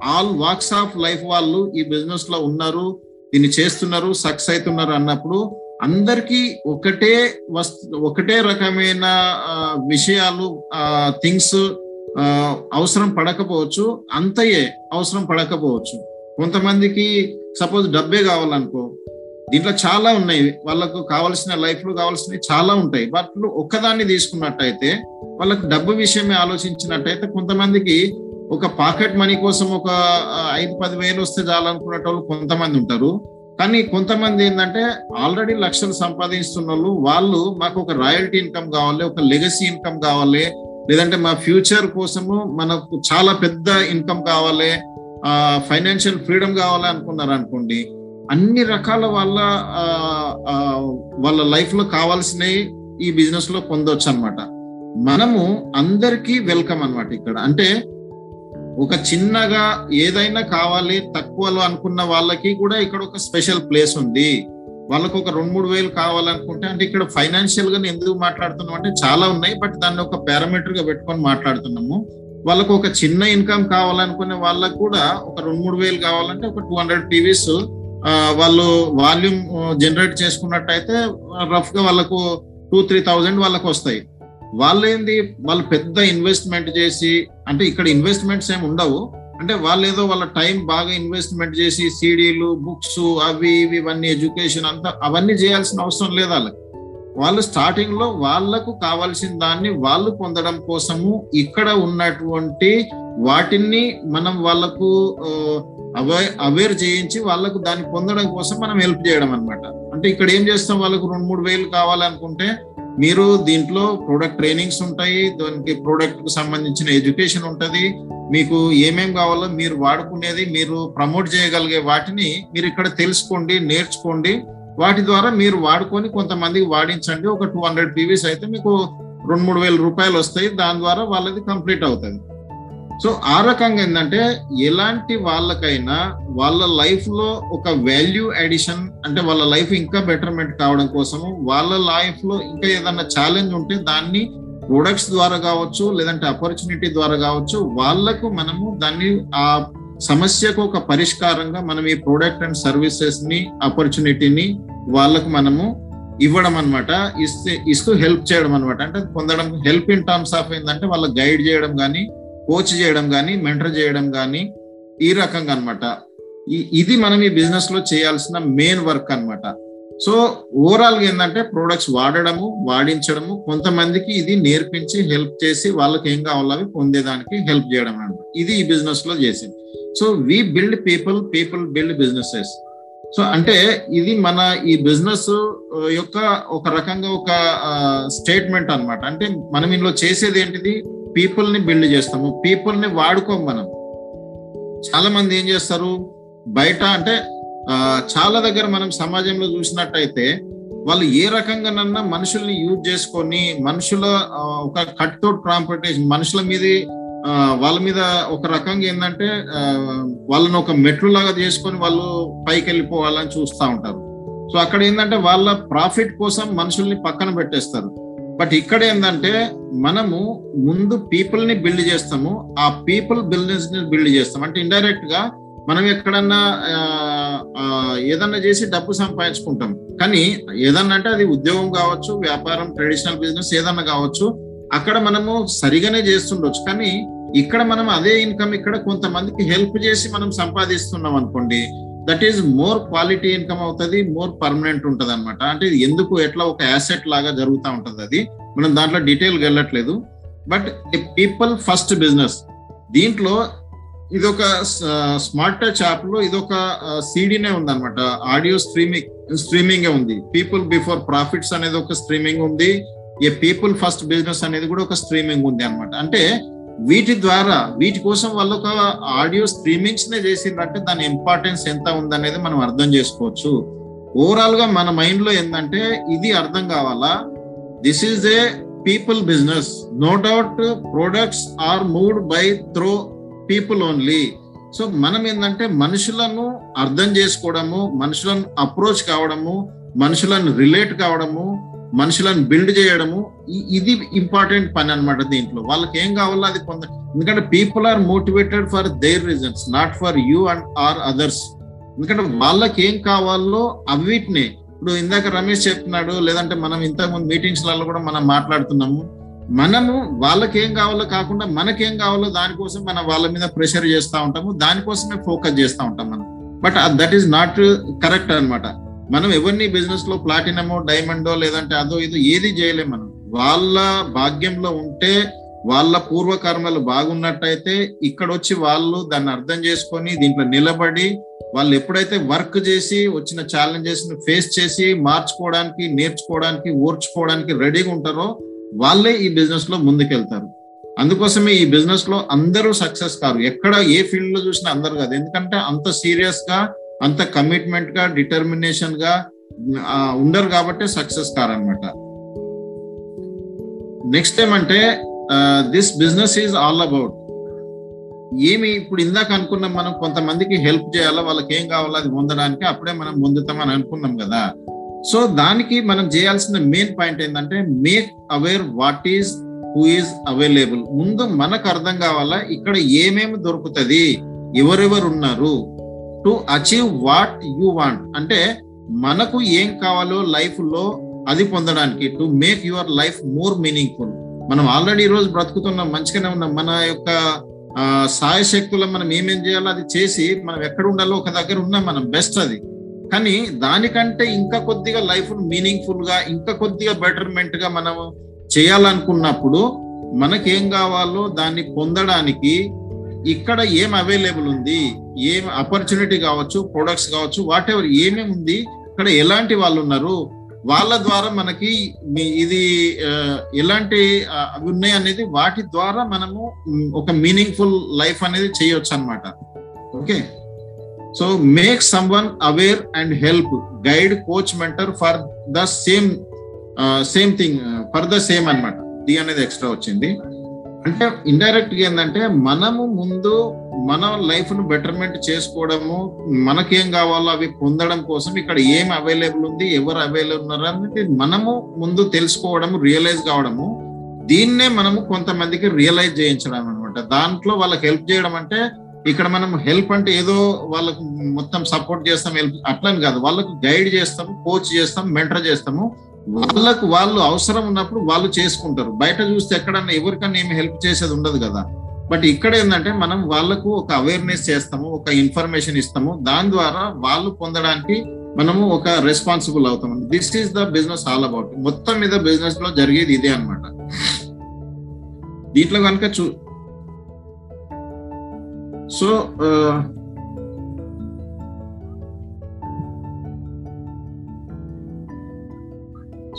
ఆల్ వాక్స్ ఆఫ్ లైఫ్ వాళ్ళు ఈ బిజినెస్లో ఉన్నారు దీన్ని చేస్తున్నారు సక్సెస్ అవుతున్నారు అన్నప్పుడు అందరికీ ఒకటే వస్తు ఒకటే రకమైన విషయాలు థింగ్స్ అవసరం పడకపోవచ్చు అంతయే అవసరం పడకపోవచ్చు. కొంతమందికి సపోజ్ డబ్బే కావాలనుకో దీంట్లో చాలా ఉన్నాయి. వాళ్ళకు కావాల్సిన లైఫ్లో కావాల్సినవి చాలా ఉంటాయి. వాటిలో ఒక్కదాన్ని తీసుకున్నట్టయితే వాళ్ళకు డబ్బు విషయమే ఆలోచించినట్టయితే కొంతమందికి ఒక పాకెట్ మనీ కోసం ఒక ఐదు పది వేలు వస్తే చాలనుకునేటోళ్ళు కొంతమంది ఉంటారు. కానీ కొంతమంది ఏంటంటే ఆల్రెడీ లక్షలు సంపాదిస్తున్న వాళ్ళు వాళ్ళు మాకు ఒక రాయల్టీ ఇన్కమ్ కావాలి ఒక లెగసీ ఇన్కమ్ కావాలి లేదంటే మా ఫ్యూచర్ కోసము మనకు చాలా పెద్ద ఇన్కమ్ కావాలి ఫైనాన్షియల్ ఫ్రీడమ్ కావాలి అనుకున్నారు అనుకోండి అన్ని రకాల వాళ్ళ వాళ్ళ లైఫ్లో కావాల్సినవి ఈ బిజినెస్లో పొందొచ్చు అనమాట మనము అందరికీ వెల్కమ్ అనమాట ఇక్కడ. అంటే ఒక చిన్నగా ఏదైనా కావాలి తక్కువలో అనుకున్న వాళ్ళకి కూడా ఇక్కడ ఒక స్పెషల్ ప్లేస్ ఉంది. వాళ్ళకు ఒక రెండు మూడు వేలు కావాలనుకుంటే అంటే ఇక్కడ ఫైనాన్షియల్గా ఎందుకు మాట్లాడుతున్నాం అంటే చాలా ఉన్నాయి బట్ దాన్ని ఒక పారామీటర్గా పెట్టుకొని మాట్లాడుతున్నాము. వాళ్ళకు ఒక చిన్న ఇన్కమ్ కావాలనుకునే వాళ్ళకు కూడా ఒక రెండు మూడు వేలు కావాలంటే ఒక టూ హండ్రెడ్ పీవీస్ వాళ్ళు వాల్యూమ్ జనరేట్ చేసుకున్నట్టయితే రఫ్గా వాళ్ళకు టూ త్రీ థౌజండ్ వాళ్ళకు వస్తాయి. వాళ్ళు ఏంది వాళ్ళు పెద్ద ఇన్వెస్ట్మెంట్ చేసి అంటే ఇక్కడ ఇన్వెస్ట్మెంట్స్ ఏమి ఉండవు. అంటే వాళ్ళు ఏదో వాళ్ళ టైం బాగా ఇన్వెస్ట్మెంట్ చేసి సీడీలు బుక్స్ అవి ఇవి ఇవన్నీ ఎడ్యుకేషన్ అంతా అవన్నీ చేయాల్సిన అవసరం లేదు వాళ్ళకి. వాళ్ళు స్టార్టింగ్లో వాళ్ళకు కావాల్సిన దాన్ని వాళ్ళు పొందడం కోసము ఇక్కడ ఉన్నటువంటి వాటిని మనం వాళ్ళకు అవే అవేర్ చేయించి వాళ్ళకు దాన్ని పొందడం కోసం మనం హెల్ప్ చేయడం అనమాట అంటే ఇక్కడ ఏం చేస్తాం? వాళ్ళకు రెండు మూడు వేలు కావాలనుకుంటే మీరు దీంట్లో ప్రోడక్ట్ ట్రైనింగ్స్ ఉంటాయి. దానికి ప్రోడక్ట్కు సంబంధించిన ఎడ్యుకేషన్ ఉంటుంది. మీకు ఏమేం కావాలో మీరు వాడుకునేది మీరు ప్రమోట్ చేయగలిగే వాటిని మీరు ఇక్కడ తెలుసుకోండి నేర్చుకోండి. వాటి ద్వారా మీరు వాడుకొని కొంతమందికి వాడించండి. ఒక టూ హండ్రెడ్ పీవీస్ అయితే మీకు రెండు మూడు వేల రూపాయలు వస్తాయి. దాని ద్వారా వాళ్ళది కంప్లీట్ అవుతుంది. సో ఆ రకంగా ఏంటంటే ఎలాంటి వాళ్ళకైనా వాళ్ళ లైఫ్లో ఒక వాల్యూ అడిషన్ అంటే వాళ్ళ లైఫ్ ఇంకా బెటర్మెంట్ కావడం కోసము వాళ్ళ లైఫ్లో ఇంకా ఏదైనా ఛాలెంజ్ ఉంటే దాన్ని ప్రొడక్ట్స్ ద్వారా కావచ్చు లేదంటే ఆపర్చునిటీ ద్వారా కావచ్చు వాళ్ళకు మనము దాన్ని ఆ సమస్యకు ఒక పరిష్కారంగా మనం ఈ ప్రోడక్ట్ అండ్ సర్వీసెస్ని ఆపర్చునిటీని వాళ్ళకు మనము ఇవ్వడం అనమాట ఇస్తే ఇస్తూ హెల్ప్ చేయడం అనమాట అంటే పొందడం హెల్ప్ ఇన్ టర్మ్స్ ఆఫ్ ఏంటంటే వాళ్ళ గైడ్ చేయడం కానీ కోచ్ చేయడం కానీ మెంటర్ చేయడం కానీ ఈ రకంగా అనమాట ఇది మనం ఈ బిజినెస్లో చేయాల్సిన మెయిన్ వర్క్ అనమాట సో ఓవరాల్గా ఏంటంటే ప్రొడక్ట్స్ వాడడము వాడించడము కొంతమందికి ఇది నేర్పించి హెల్ప్ చేసి వాళ్ళకి ఏం కావాలో అవి పొందేదానికి హెల్ప్ చేయడం అనమాట ఇది ఈ బిజినెస్లో చేసింది. So we build people people build businesses so అంటే ఇది మన ఈ బిజినెస్ యొక్క ఒక రకంగా ఒక స్టేట్మెంట్ అనమాట అంటే మనం ఇందులో చేసేది ఏంటిది? పీపుల్ని బిల్డ్ చేస్తాము. పీపుల్ని వాడుకోం మనం. చాలా మంది ఏం చేస్తారు? బయట అంటే చాలా దగ్గర మనం సమాజంలో చూసినట్టయితే వాళ్ళు ఏ రకంగానన్నా మనుషుల్ని యూజ్ చేసుకొని మనుషుల ఒక కట్ అవుట్ ట్రాన్స్పోర్టేషన్ మనుషుల మీద వాళ్ళ మీద ఒక రకంగా ఏంటంటే వాళ్ళని ఒక మెట్లు లాగా చేసుకొని వాళ్ళు పైకి వెళ్ళిపోవాలని చూస్తూ ఉంటారు. సో అక్కడ ఏంటంటే వాళ్ళ ప్రాఫిట్ కోసం మనుషుల్ని పక్కన పెట్టేస్తారు. బట్ ఇక్కడ ఏంటంటే మనము ముందు పీపుల్ని బిల్డ్ చేస్తాము ఆ పీపుల్ బిజినెస్ని బిల్డ్ చేస్తాం అంటే ఇండైరెక్ట్గా మనం ఎక్కడన్నా ఏదన్నా చేసి డబ్బు సంపాదించుకుంటాం. కానీ ఏదన్నా అంటే అది ఉద్యోగం కావచ్చు వ్యాపారం ట్రెడిషనల్ బిజినెస్ ఏదన్నా కావచ్చు అక్కడ మనము సరిగానే చేస్తుండొచ్చు. కానీ ఇక్కడ మనం అదే ఇన్కమ్ ఇక్కడ కొంతమందికి హెల్ప్ చేసి మనం సంపాదిస్తున్నాం అనుకోండి that is more quality income అవుతుంది మోర్ పర్మనెంట్ ఉంటుంది అనమాట అంటే ఇది ఎందుకు ఎట్లా ఒక యాసెట్ లాగా జరుగుతూ ఉంటుంది అది? మనం దాంట్లో డీటెయిల్ వెళ్ళట్లేదు. బట్ పీపుల్ ఫస్ట్ బిజినెస్ దీంట్లో ఇది ఒక స్మార్ట్ టచ్ యాప్లో ఇది ఒక సీడీనే ఉంది అనమాట ఆడియో స్ట్రీమింగ్ స్ట్రీమింగ్ ఉంది. పీపుల్ బిఫోర్ ప్రాఫిట్స్ అనేది ఒక స్ట్రీమింగ్ ఉంది. ఏ పీపుల్ ఫస్ట్ బిజినెస్ అనేది కూడా ఒక స్ట్రీమింగ్ ఉంది అనమాట అంటే వీటి ద్వారా వీటి కోసం వాళ్ళు ఒక ఆడియో స్ట్రీమింగ్స్ నే చేసిందంటే దాని ఇంపార్టెన్స్ ఎంత ఉందనేది మనం అర్థం చేసుకోవచ్చు. ఓవరాల్గా మన మైండ్లో ఏంటంటే ఇది అర్థం కావాలా? This is a people business. No doubt products are moved by through people only so మనం ఏంటంటే మనుషులను అర్థం చేసుకోవడము మనుషులను అప్రోచ్ కావడము మనుషులను రిలేట్ కావడము మనుషులను బిల్డ్ చేయడము ఇది ఇంపార్టెంట్ పని అనమాట దీంట్లో. వాళ్ళకి ఏం కావాలో అది పొంద ఎందుకంటే people are motivated for their reasons not for you and or others ఎందుకంటే వాళ్ళకి ఏం కావాలో అవిటినే. ఇప్పుడు ఇందాక రమేష్ చెప్తున్నాడు లేదంటే మనం ఇంతకుముందు మీటింగ్స్లలో కూడా మనం మాట్లాడుతున్నాము. మనము వాళ్ళకేం కావాలో కాకుండా మనకేం కావాలో దానికోసం మనం వాళ్ళ మీద ప్రెషర్ చేస్తూ ఉంటాము దానికోసమే ఫోకస్ చేస్తూ ఉంటాం మనం. But that is not correct అనమాట మనం ఎవరిని బిజినెస్లో ప్లాటినమో డైమండో లేదంటే అదో ఇదో ఏది చేయలేము మనం. వాళ్ళ భాగ్యంలో ఉంటే వాళ్ళ పూర్వకర్మలు బాగున్నట్టయితే ఇక్కడ వచ్చి వాళ్ళు దాన్ని అర్థం చేసుకొని దీంట్లో నిలబడి వాళ్ళు ఎప్పుడైతే వర్క్ చేసి వచ్చిన ఛాలెంజెస్ని ఫేస్ చేసి మార్చుకోవడానికి నేర్చుకోవడానికి ఓర్చుకోవడానికి రెడీగా ఉంటారో వాళ్ళే ఈ బిజినెస్లో ముందుకెళ్తారు. అందుకోసమే ఈ బిజినెస్లో అందరూ సక్సెస్ కారు. ఎక్కడ ఏ ఫీల్డ్లో చూసినా అందరు కాదు. ఎందుకంటే అంత సీరియస్గా అంత కమిట్మెంట్గా డిటర్మినేషన్గా ఉండరు కాబట్టి సక్సెస్ కారనమాట నెక్స్ట్ ఏమంటే this business is all about ఏమి ఇప్పుడు ఇందాక అనుకున్నాం మనం కొంతమందికి హెల్ప్ చేయాలా వాళ్ళకి ఏం కావాలో అది పొందడానికి అప్పుడే మనం పొందుతామని అనుకున్నాం కదా. సో దానికి మనం చేయాల్సిన మెయిన్ పాయింట్ ఏంటంటే make aware what is who is available ముందు మనకు అర్థం కావాలా ఇక్కడ ఏమేమి దొరుకుతుంది ఎవరెవరు ఉన్నారు? To achieve what you want అంటే మనకు ఏం కావాలో లైఫ్లో అది పొందడానికి to make your life more meaningful మనం ఆల్రెడీ ఈ రోజు బ్రతుకుతున్నాం మంచిగానే ఉన్నాం. మన యొక్క సాయశక్తుల సాయశక్తులు మనం ఏమేం చేయాలో అది చేసి మనం ఎక్కడ ఉండాలో ఒక దగ్గర ఉన్నాం మనం బెస్ట్ అది. కానీ దానికంటే ఇంకా కొద్దిగా లైఫ్ మీనింగ్ఫుల్గా ఇంకా కొద్దిగా బెటర్మెంట్గా మనం చేయాలనుకున్నప్పుడు మనకేం కావాలో దాన్ని పొందడానికి ఇక్కడ ఏం అవైలబుల్ ఉంది ఏం ఆపర్చునిటీ కావచ్చు ప్రొడక్ట్స్ కావచ్చు వాట్ ఎవర్ ఏమేమి ఉంది ఇక్కడ ఎలాంటి వాళ్ళు ఉన్నారు వాళ్ళ ద్వారా మనకి ఇది ఎలాంటి అవి ఉన్నాయి అనేది వాటి ద్వారా మనము ఒక మీనింగ్ఫుల్ లైఫ్ అనేది చేయొచ్చు అనమాట okay? So make someone aware and help guide coach mentor for the same same thing for the same అనమాట డి అనేది ఎక్స్ట్రా వచ్చింది. అంటే ఇండైరెక్ట్గా ఏంటంటే మనము ముందు మన లైఫ్ను బెటర్మెంట్ చేసుకోవడము మనకేం కావాలో అవి పొందడం కోసం ఇక్కడ ఏం అవైలబుల్ ఉంది ఎవరు అవైలబుల్ ఉన్నారు అనేది మనము ముందు తెలుసుకోవడము రియలైజ్ కావడము దీన్నే మనము కొంతమందికి రియలైజ్ చేయించడం అనమాట దాంట్లో వాళ్ళకి హెల్ప్ చేయడం అంటే ఇక్కడ మనం హెల్ప్ అంటే ఏదో వాళ్ళకు మొత్తం సపోర్ట్ చేస్తాం హెల్ప్ అట్లని కాదు. వాళ్ళకు గైడ్ చేస్తాము కోచ్ చేస్తాం మెంటర్ చేస్తాము. వాళ్ళకు వాళ్ళు అవసరం ఉన్నప్పుడు వాళ్ళు చేసుకుంటారు. బయట చూస్తే ఎక్కడన్నా ఎవరికన్నా ఏమి హెల్ప్ చేసేది ఉండదు కదా. బట్ ఇక్కడ ఏంటంటే మనం వాళ్ళకు ఒక అవేర్నెస్ చేస్తాము ఒక ఇన్ఫర్మేషన్ ఇస్తాము. దాని ద్వారా వాళ్ళు పొందడానికి మనము ఒక రెస్పాన్సిబుల్ అవుతాం. This is the business all about మొత్తం మీద బిజినెస్లో జరిగేది ఇదే అన్నమాట. దీంట్లో కనుక చూ సో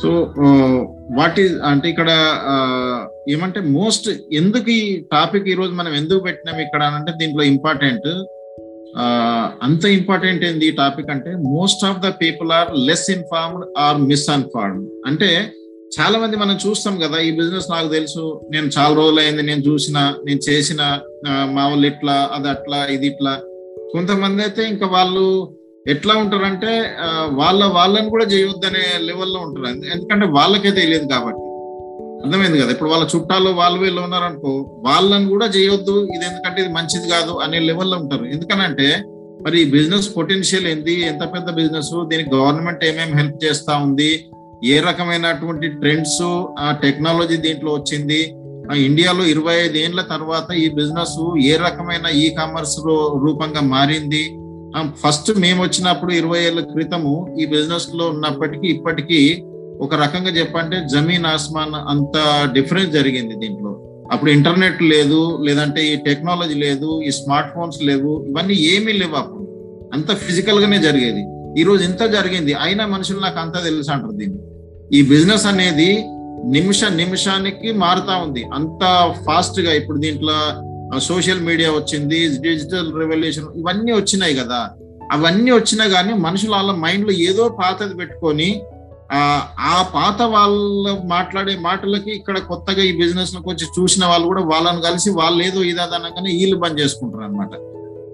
సో వాట్ ఈజ్ అంటే ఇక్కడ ఏమంటే మోస్ట్ ఎందుకు ఈ టాపిక్ ఈరోజు మనం ఎందుకు పెట్టినాం ఇక్కడ అని అంటే దీంట్లో ఇంపార్టెంట్ అంత ఇంపార్టెంట్ ఏంది ఈ టాపిక్ అంటే most of the people are less informed or misinformed. అంటే చాలా మంది మనం చూస్తాం కదా ఈ బిజినెస్ నాకు తెలుసు నేను చాలా రోజులు అయింది నేను చూసిన నేను చేసిన ఆ, మా వాళ్ళు ఇట్లా అది అట్లా ఇది ఇట్లా. కొంతమంది అయితే ఇంకా వాళ్ళు ఎట్లా ఉంటారంటే వాళ్ళ వాళ్ళని కూడా చేయొద్దనే లెవెల్లో ఉంటారు. ఎందుకంటే వాళ్ళకే తెలియదు కాబట్టి. అర్థమైంది కదా? ఇప్పుడు వాళ్ళ చుట్టాలు వాళ్ళు వీళ్ళు ఉన్నారనుకో వాళ్ళని కూడా చేయొద్దు ఇది ఎందుకంటే ఇది మంచిది కాదు అనే లెవెల్లో ఉంటారు. ఎందుకనంటే మరి ఈ బిజినెస్ పొటెన్షియల్ ఏంది? ఎంత పెద్ద బిజినెస్ దీనికి గవర్నమెంట్ ఏమేమి హెల్ప్ చేస్తా ఉంది? ఏ రకమైనటువంటి ట్రెండ్స్ ఆ టెక్నాలజీ దీంట్లో వచ్చింది? ఆ ఇండియాలో ఇరవై ఐదు ఏండ్ల తర్వాత ఈ బిజినెస్ ఏ రకమైన ఈ కామర్స్ రూపంగా మారింది? ఫస్ట్ మేము వచ్చినప్పుడు ఇరవై ఏళ్ళ క్రితము ఈ బిజినెస్లో ఉన్నప్పటికీ ఇప్పటికీ ఒక రకంగా చెప్పంటే జమీన్ ఆస్మాన్ అంత డిఫరెన్స్ జరిగింది దీంట్లో. అప్పుడు ఇంటర్నెట్ లేదు లేదంటే ఈ టెక్నాలజీ లేదు ఈ స్మార్ట్ ఫోన్స్ లేవు ఇవన్నీ ఏమీ లేవు అప్పుడు. అంత ఫిజికల్ గానే జరిగేది. ఈ రోజు ఇంత జరిగింది. అయినా మనుషులు నాకు అంతా తెలుసు అంటారు దీన్ని? ఈ బిజినెస్ అనేది నిమిష నిమిషానికి మారుతా ఉంది. అంత ఫాస్ట్గా ఇప్పుడు దీంట్లో సోషల్ మీడియా వచ్చింది డిజిటల్ రెవల్యూషన్ ఇవన్నీ వచ్చినాయి కదా. అవన్నీ వచ్చినా కానీ మనుషులు వాళ్ళ మైండ్లో ఏదో పాతది పెట్టుకొని ఆ పాత వాళ్ళ మాట్లాడే మాటలకి ఇక్కడ కొత్తగా ఈ బిజినెస్లోకి వచ్చి చూసిన వాళ్ళు కూడా వాళ్ళని కలిసి వాళ్ళు ఏదో ఇదనగానే వీళ్ళు బంద్ చేసుకుంటారు అనమాట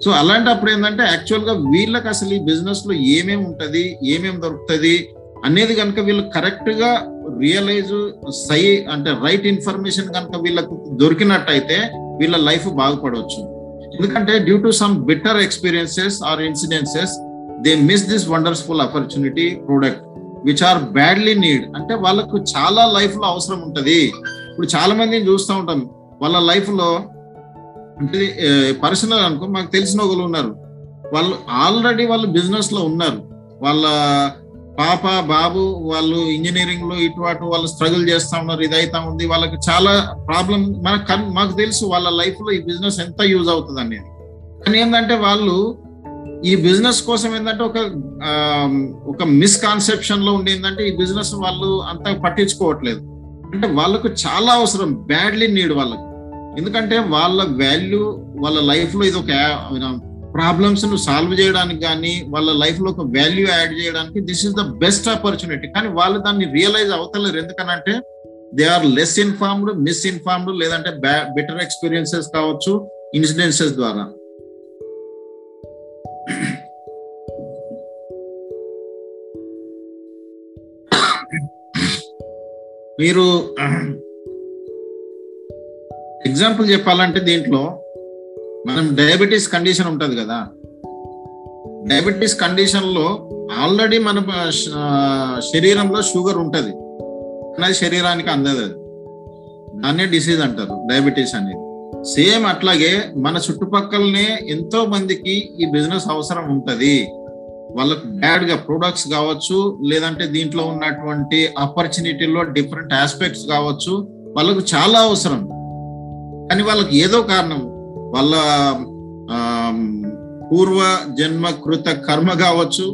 సో అలాంటప్పుడు ఏంటంటే యాక్చువల్గా వీళ్ళకి అసలు ఈ బిజినెస్లో ఏమేమి ఉంటది ఏమేమి దొరుకుతుంది అనేది కనుక వీళ్ళు కరెక్ట్గా రియలైజ్ సై అంటే రైట్ ఇన్ఫర్మేషన్ కనుక వీళ్ళకు దొరికినట్టయితే వీళ్ళ లైఫ్ బాగుపడవచ్చు. ఎందుకంటే due to some better experiences or incidences they miss this wonderful opportunity product which are badly need అంటే వాళ్ళకు చాలా లైఫ్లో అవసరం ఉంటుంది. ఇప్పుడు చాలా మందిని చూస్తూ ఉంటాం. వాళ్ళ లైఫ్లో అంటే పర్సనల్ అనుకో మాకు తెలిసిన ఒకరు ఉన్నారు. వాళ్ళు ఆల్రెడీ వాళ్ళు బిజినెస్లో ఉన్నారు. వాళ్ళ పాప బాబు వాళ్ళు ఇంజనీరింగ్లో ఇటు అటు వాళ్ళు స్ట్రగుల్ చేస్తా ఉన్నారు ఇదైతా ఉంది. వాళ్ళకి చాలా ప్రాబ్లం మనకు కన్- మాకు తెలుసు వాళ్ళ లైఫ్లో ఈ బిజినెస్ ఎంత యూజ్ అవుతుంది అనేది. కానీ ఏంటంటే వాళ్ళు ఈ బిజినెస్ కోసం ఏంటంటే ఒక ఒక మిస్కాన్సెప్షన్లో ఉండి ఏంటంటే ఈ బిజినెస్ వాళ్ళు అంత పట్టించుకోవట్లేదు. అంటే వాళ్ళకు చాలా అవసరం బ్యాడ్లీ నీడ్ వాళ్ళకి. ఎందుకంటే వాళ్ళ వాల్యూ వాళ్ళ లైఫ్లో ఇది ఒక ప్రాబ్లమ్స్ను సాల్వ్ చేయడానికి కానీ వాళ్ళ లైఫ్లో ఒక వాల్యూ యాడ్ చేయడానికి this is the best opportunity కానీ వాళ్ళు దాన్ని రియలైజ్ అవుతలేరు. ఎందుకనంటే they are less informed misinformed లేదంటే బెటర్ ఎక్స్పీరియన్సెస్ కావచ్చు ఇన్సిడెన్సెస్ ద్వారా. మీరు ఎగ్జాంపుల్ చెప్పాలంటే దీంట్లో మనం డయాబెటీస్ కండిషన్ ఉంటుంది కదా. డయాబెటీస్ కండిషన్లో ఆల్రెడీ మన శరీరంలో షుగర్ ఉంటుంది. అనేది అది శరీరానికి అందదు అది. దాన్నే డిసీజ్ అంటారు డయాబెటీస్ అనేది. సేమ్ అట్లాగే మన చుట్టుపక్కలనే ఎంతో మందికి ఈ బిజినెస్ అవసరం ఉంటుంది. వాళ్ళకు బ్యాడ్గా ప్రొడక్ట్స్ కావచ్చు లేదంటే దీంట్లో ఉన్నటువంటి ఆపర్చునిటీలో డిఫరెంట్ ఆస్పెక్ట్స్ కావచ్చు వాళ్ళకు చాలా అవసరం. కానీ వాళ్ళకి ఏదో కారణం వాళ్ళ ఆ, పూర్వ జన్మ కృత కర్మ కావచ్చు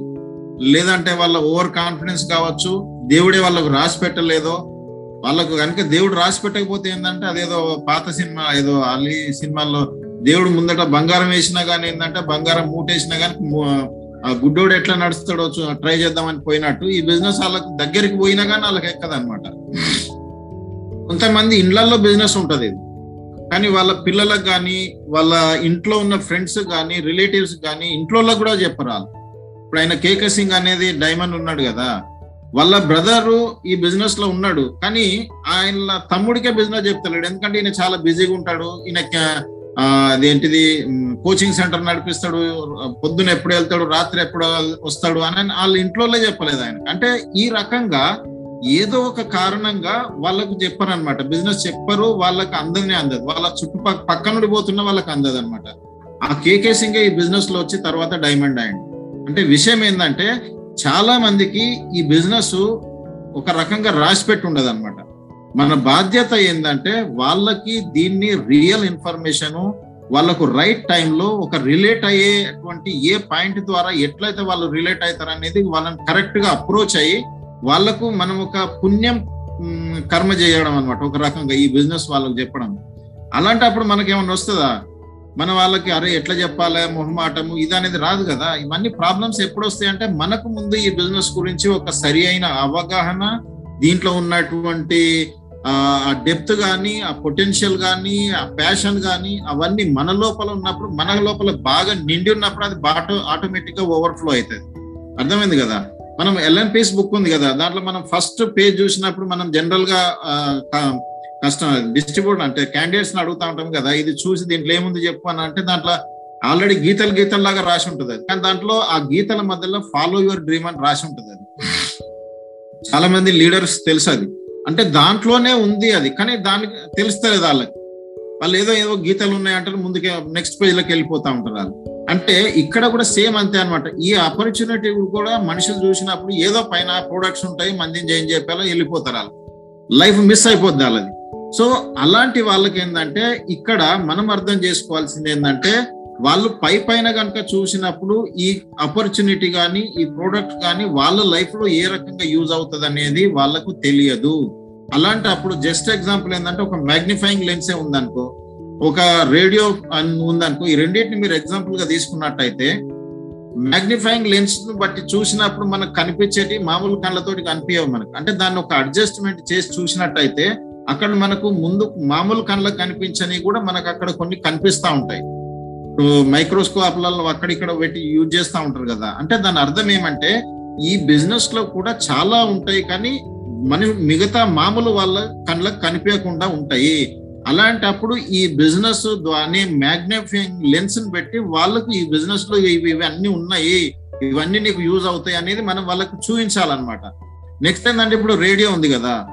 లేదంటే వాళ్ళ ఓవర్ కాన్ఫిడెన్స్ కావచ్చు దేవుడే వాళ్ళకు రాసి పెట్టలేదో వాళ్ళకు కనుక దేవుడు రాసి పెట్టకపోతే ఏంటంటే అదేదో పాత సినిమా ఏదో అలీ సినిమాల్లో దేవుడు ముందట బంగారం వేసినా కానీ ఏంటంటే బంగారం మూటేసినా కానీ ఆ గుడ్డోడు ఎట్లా నడుస్తాడో ట్రై చేద్దామని పోయినట్టు ఈ బిజినెస్ వాళ్ళకి దగ్గరికి పోయినా కానీ వాళ్ళకి ఎక్కదనమాట కొంతమంది ఇండ్లలో బిజినెస్ ఉంటుంది కానీ వాళ్ళ పిల్లలకు కానీ వాళ్ళ ఇంట్లో ఉన్న ఫ్రెండ్స్ కానీ రిలేటివ్స్ కానీ ఇంట్లో కూడా చెప్పరు? వాళ్ళు ఇప్పుడు ఆయన కేకే సింగ్ అనేది డైమండ్ ఉన్నాడు కదా. వాళ్ళ బ్రదరు ఈ బిజినెస్లో ఉన్నాడు. కానీ ఆయన తమ్ముడికే బిజినెస్ చెప్తలేడు. ఎందుకంటే ఈయన చాలా బిజీగా ఉంటాడు. ఈయన అదేంటిది కోచింగ్ సెంటర్ నడిపిస్తాడు. పొద్దున ఎప్పుడు వెళ్తాడు రాత్రి ఎప్పుడు వస్తాడు అని వాళ్ళ ఇంట్లో చెప్పలేదు ఆయన. అంటే ఈ రకంగా ఏదో ఒక కారణంగా వాళ్ళకు చెప్పారనమాట బిజినెస్ చెప్పరు వాళ్ళకి అందరినీ అందదు. వాళ్ళ చుట్టుపక్క పక్కనుండి పోతున్న వాళ్ళకి అందదు అనమాట ఆ కేకే సింగే ఈ బిజినెస్లో వచ్చి తర్వాత డైమండ్ అయ్యండి అంటే విషయం ఏంటంటే చాలా మందికి ఈ బిజినెస్ ఒక రకంగా రాసి పెట్టి ఉండదు అనమాట మన బాధ్యత ఏంటంటే వాళ్ళకి దీన్ని రియల్ ఇన్ఫర్మేషన్ వాళ్ళకు రైట్ టైంలో ఒక రిలేట్ అయ్యేటువంటి ఏ పాయింట్ ద్వారా ఎట్లయితే వాళ్ళు రిలేట్ అవుతారు అనేది వాళ్ళని కరెక్ట్గా అప్రోచ్ అయ్యి వాళ్ళకు మనం ఒక పుణ్యం కర్మ చేయడం అనమాట ఒక రకంగా ఈ బిజినెస్ వాళ్ళకి చెప్పడం. అలాంటప్పుడు మనకి ఏమన్నా వస్తుందా? మన వాళ్ళకి అరే ఎట్లా చెప్పాలి? మొహమాటము ఇది అనేది రాదు కదా. ఇవన్నీ ప్రాబ్లమ్స్ ఎప్పుడు వస్తాయంటే మనకు ముందు ఈ బిజినెస్ గురించి ఒక సరి అయిన అవగాహన దీంట్లో ఉన్నటువంటి ఆ డెప్త్ కానీ ఆ పొటెన్షియల్ కానీ ఆ ప్యాషన్ కానీ అవన్నీ మన లోపల ఉన్నప్పుడు మన లోపల బాగా నిండి ఉన్నప్పుడు అది బాటో ఆటోమేటిక్గా ఓవర్ఫ్లో అవుతుంది. అర్థమైంది కదా? మనం ఎల్ఎన్పిఎస్ బుక్ ఉంది కదా దాంట్లో మనం ఫస్ట్ పేజ్ చూసినప్పుడు మనం జనరల్గా కష్టం క- కస్టమర్ డిస్ట్రిబ్యూటర్ అంటే క్యాండిడేట్స్ అడుగుతా ఉంటాం కదా ఇది చూసి దీంట్లో ఏముంది చెప్పు అని అంటే దాంట్లో ఆల్రెడీ గీతలు గీతలు లాగా రాసి ఉంటుంది అది. కానీ దాంట్లో ఆ గీతల మధ్యలో ఫాలో యువర్ డ్రీమ్ అని రాసి ఉంటుంది అది. చాలా మంది లీడర్స్ తెలుసు అది. అంటే దాంట్లోనే ఉంది అది కానీ దానికి తెలుస్తలేదు వాళ్ళకి. వాళ్ళు ఏదో ఏదో గీతలు ఉన్నాయంటారు ముందుకే నెక్స్ట్ పేజ్లోకి వెళ్ళిపోతా ఉంటారు వాళ్ళు. అంటే ఇక్కడ కూడా సేమ్ అంతే అన్నమాట. ఈ ఆపర్చునిటీ కూడా మనుషులు చూసినప్పుడు ఏదో పైన ప్రొడక్ట్స్ ఉంటాయి మందిని జాయిన్ చెప్పాలో వెళ్ళిపోతారు వాళ్ళు. లైఫ్ మిస్ అయిపోద్ది వాళ్ళది. సో అలాంటి వాళ్ళకి ఏంటంటే ఇక్కడ మనం అర్థం చేసుకోవాల్సింది ఏంటంటే వాళ్ళు పై పైన కనుక చూసినప్పుడు ఈ ఆపర్చునిటీ కానీ ఈ ప్రోడక్ట్ కానీ వాళ్ళ లైఫ్లో ఏ రకంగా యూజ్ అవుతుంది అనేది వాళ్ళకు తెలియదు. అలాంటి అప్పుడు జస్ట్ ఎగ్జాంపుల్ ఏంటంటే ఒక మ్యాగ్నిఫైయింగ్ లెన్సే ఉందనుకో ఒక రేడియో ఉందనుకో ఈ రెండింటిని మీరు ఎగ్జాంపుల్గా తీసుకున్నట్టయితే మ్యాగ్నిఫైయింగ్ లెన్స్ బట్టి చూసినప్పుడు మనకు కనిపించేటి మామూలు కళ్ళతోటి కనిపించవు మనకు. అంటే దాన్ని ఒక అడ్జస్ట్మెంట్ చేసి చూసినట్టయితే అక్కడ మనకు ముందు మామూలు కళ్ళకు కనిపించని కూడా మనకు అక్కడ కొన్ని కనిపిస్తా ఉంటాయి. మైక్రోస్కోప్లలో అక్కడిక్కడ పెట్టి యూజ్ చేస్తూ ఉంటారు కదా. అంటే దాని అర్థం ఏమంటే ఈ బిజినెస్లో కూడా చాలా ఉంటాయి కానీ మన మిగతా మామూలు వాళ్ళ కళ్ళకు కనిపించకుండా ఉంటాయి. అలాంటప్పుడు ఈ బిజినెస్ అనే మ్యాగ్నిఫైయింగ్ లెన్స్ పెట్టి వాళ్ళకు ఈ బిజినెస్లో ఇవి ఇవి ఉన్నాయి. ఇవన్నీ నీకు యూజ్ అవుతాయి అనేది మనం వాళ్ళకు చూపించాలన్నమాట. నెక్స్ట్ ఏంటంటే ఇప్పుడు రేడియో ఉంది కదా.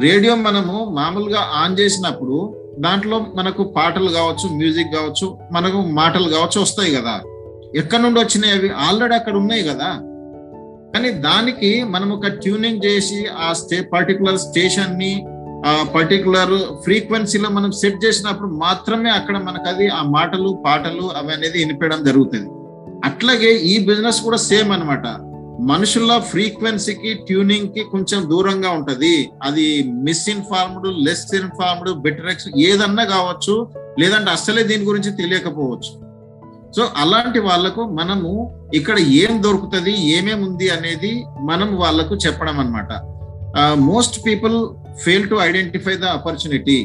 రేడియో మనము మామూలుగా ఆన్ చేసినప్పుడు దాంట్లో మనకు పాటలు కావచ్చు మ్యూజిక్ కావచ్చు మనకు మాటలు కావచ్చు వస్తాయి కదా. ఎక్కడి నుండి వచ్చినాయి అవి? ఆల్రెడీ అక్కడ ఉన్నాయి కదా. కానీ దానికి మనం ఒక ట్యూనింగ్ చేసి ఆ స్టే పర్టికులర్ స్టేషన్ని ఆ పర్టికులర్ ఫ్రీక్వెన్సీలో మనం సెట్ చేసినప్పుడు మాత్రమే అక్కడ మనకు అది ఆ మాటలు పాటలు అవి అనేది వినిపించడం జరుగుతుంది. అట్లాగే ఈ బిజినెస్ కూడా సేమ్ అనమాట మనుషుల ఫ్రీక్వెన్సీకి ట్యూనింగ్కి కొంచెం దూరంగా ఉంటది. అది misinformed less informed better ex ఏదన్నా కావచ్చు లేదంటే అస్సలే దీని గురించి తెలియకపోవచ్చు. సో అలాంటి వాళ్ళకు మనము ఇక్కడ ఏం దొరుకుతుంది ఏమేమి ఉంది అనేది మనం వాళ్ళకు చెప్పడం అనమాట most people fail to identify the opportunity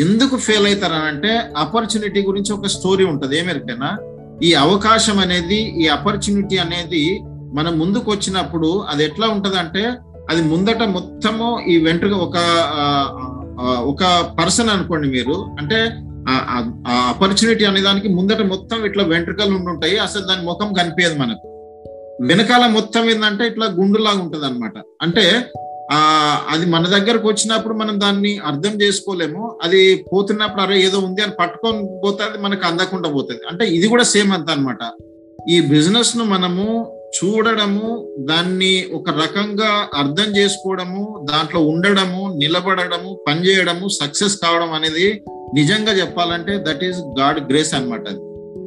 ఎందుకు ఫెయిల్ అవుతారనంటే ఆపర్చునిటీ గురించి ఒక స్టోరీ ఉంటుంది. ఏమేరికైనా ఈ అవకాశం అనేది ఈ ఆపర్చునిటీ అనేది మనం ముందుకు వచ్చినప్పుడు అది ఎట్లా ఉంటదంటే అది ముందట మొత్తము ఈ వెంట్రుక ఒక ఒక పర్సన్ అనుకోండి మీరు. అంటే ఆ ఆపర్చునిటీ అనే దానికి ముందట మొత్తం ఇట్లా వెంట్రుకలు ఉండుంటాయి అసలు దాని ముఖం కనిపించదు మనకు. వెనకాల మొత్తం ఏంటంటే ఇట్లా గుండులాగా ఉంటుంది అనమాట అంటే ఆ అది మన దగ్గరకు వచ్చినప్పుడు మనం దాన్ని అర్థం చేసుకోలేము. అది పోతున్నప్పుడు అరే ఏదో ఉంది అని పట్టుకొని పోతే అది మనకు అందకుండా పోతుంది. అంటే ఇది కూడా సేమ్ అంత అన్నమాట. ఈ బిజినెస్ను మనము చూడడము దాన్ని ఒక రకంగా అర్థం చేసుకోవడము దాంట్లో ఉండడము నిలబడడము పనిచేయడము సక్సెస్ కావడం అనేది నిజంగా చెప్పాలంటే దట్ ఈస్ గాడ్ గ్రేస్ అన్నమాట అది.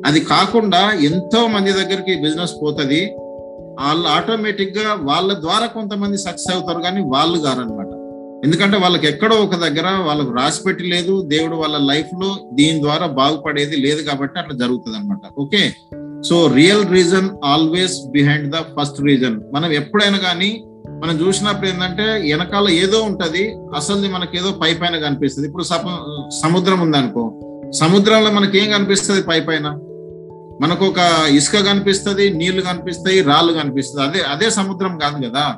అది కాకుండా ఎంతో మంది దగ్గరికి బిజినెస్ పోతుంది. వాళ్ళు ఆటోమేటిక్గా వాళ్ళ ద్వారా కొంతమంది సక్సెస్ అవుతారు కానీ వాళ్ళు కారనమాట. ఎందుకంటే వాళ్ళకి ఎక్కడో ఒక దగ్గర వాళ్ళకు రాసి పెట్టి లేదు దేవుడు వాళ్ళ లైఫ్లో దీని ద్వారా బాగుపడేది లేదు కాబట్టి అట్లా జరుగుతుంది అనమాట okay? So real reason always behind the first reason మనం ఎప్పుడైనా కానీ మనం చూసినప్పుడు ఏంటంటే వెనకాల ఏదో ఉంటది అసలు మనకి ఏదో పై పైన కనిపిస్తుంది. ఇప్పుడు సప- సముద్రం ఉందనుకో సముద్రంలో మనకి ఏం కనిపిస్తుంది పై పైన? మనకు ఒక ఇసుక కనిపిస్తుంది నీళ్ళు కనిపిస్తాయి రాళ్ళు కనిపిస్తుంది. అదే అదే సముద్రం కాదు కదా.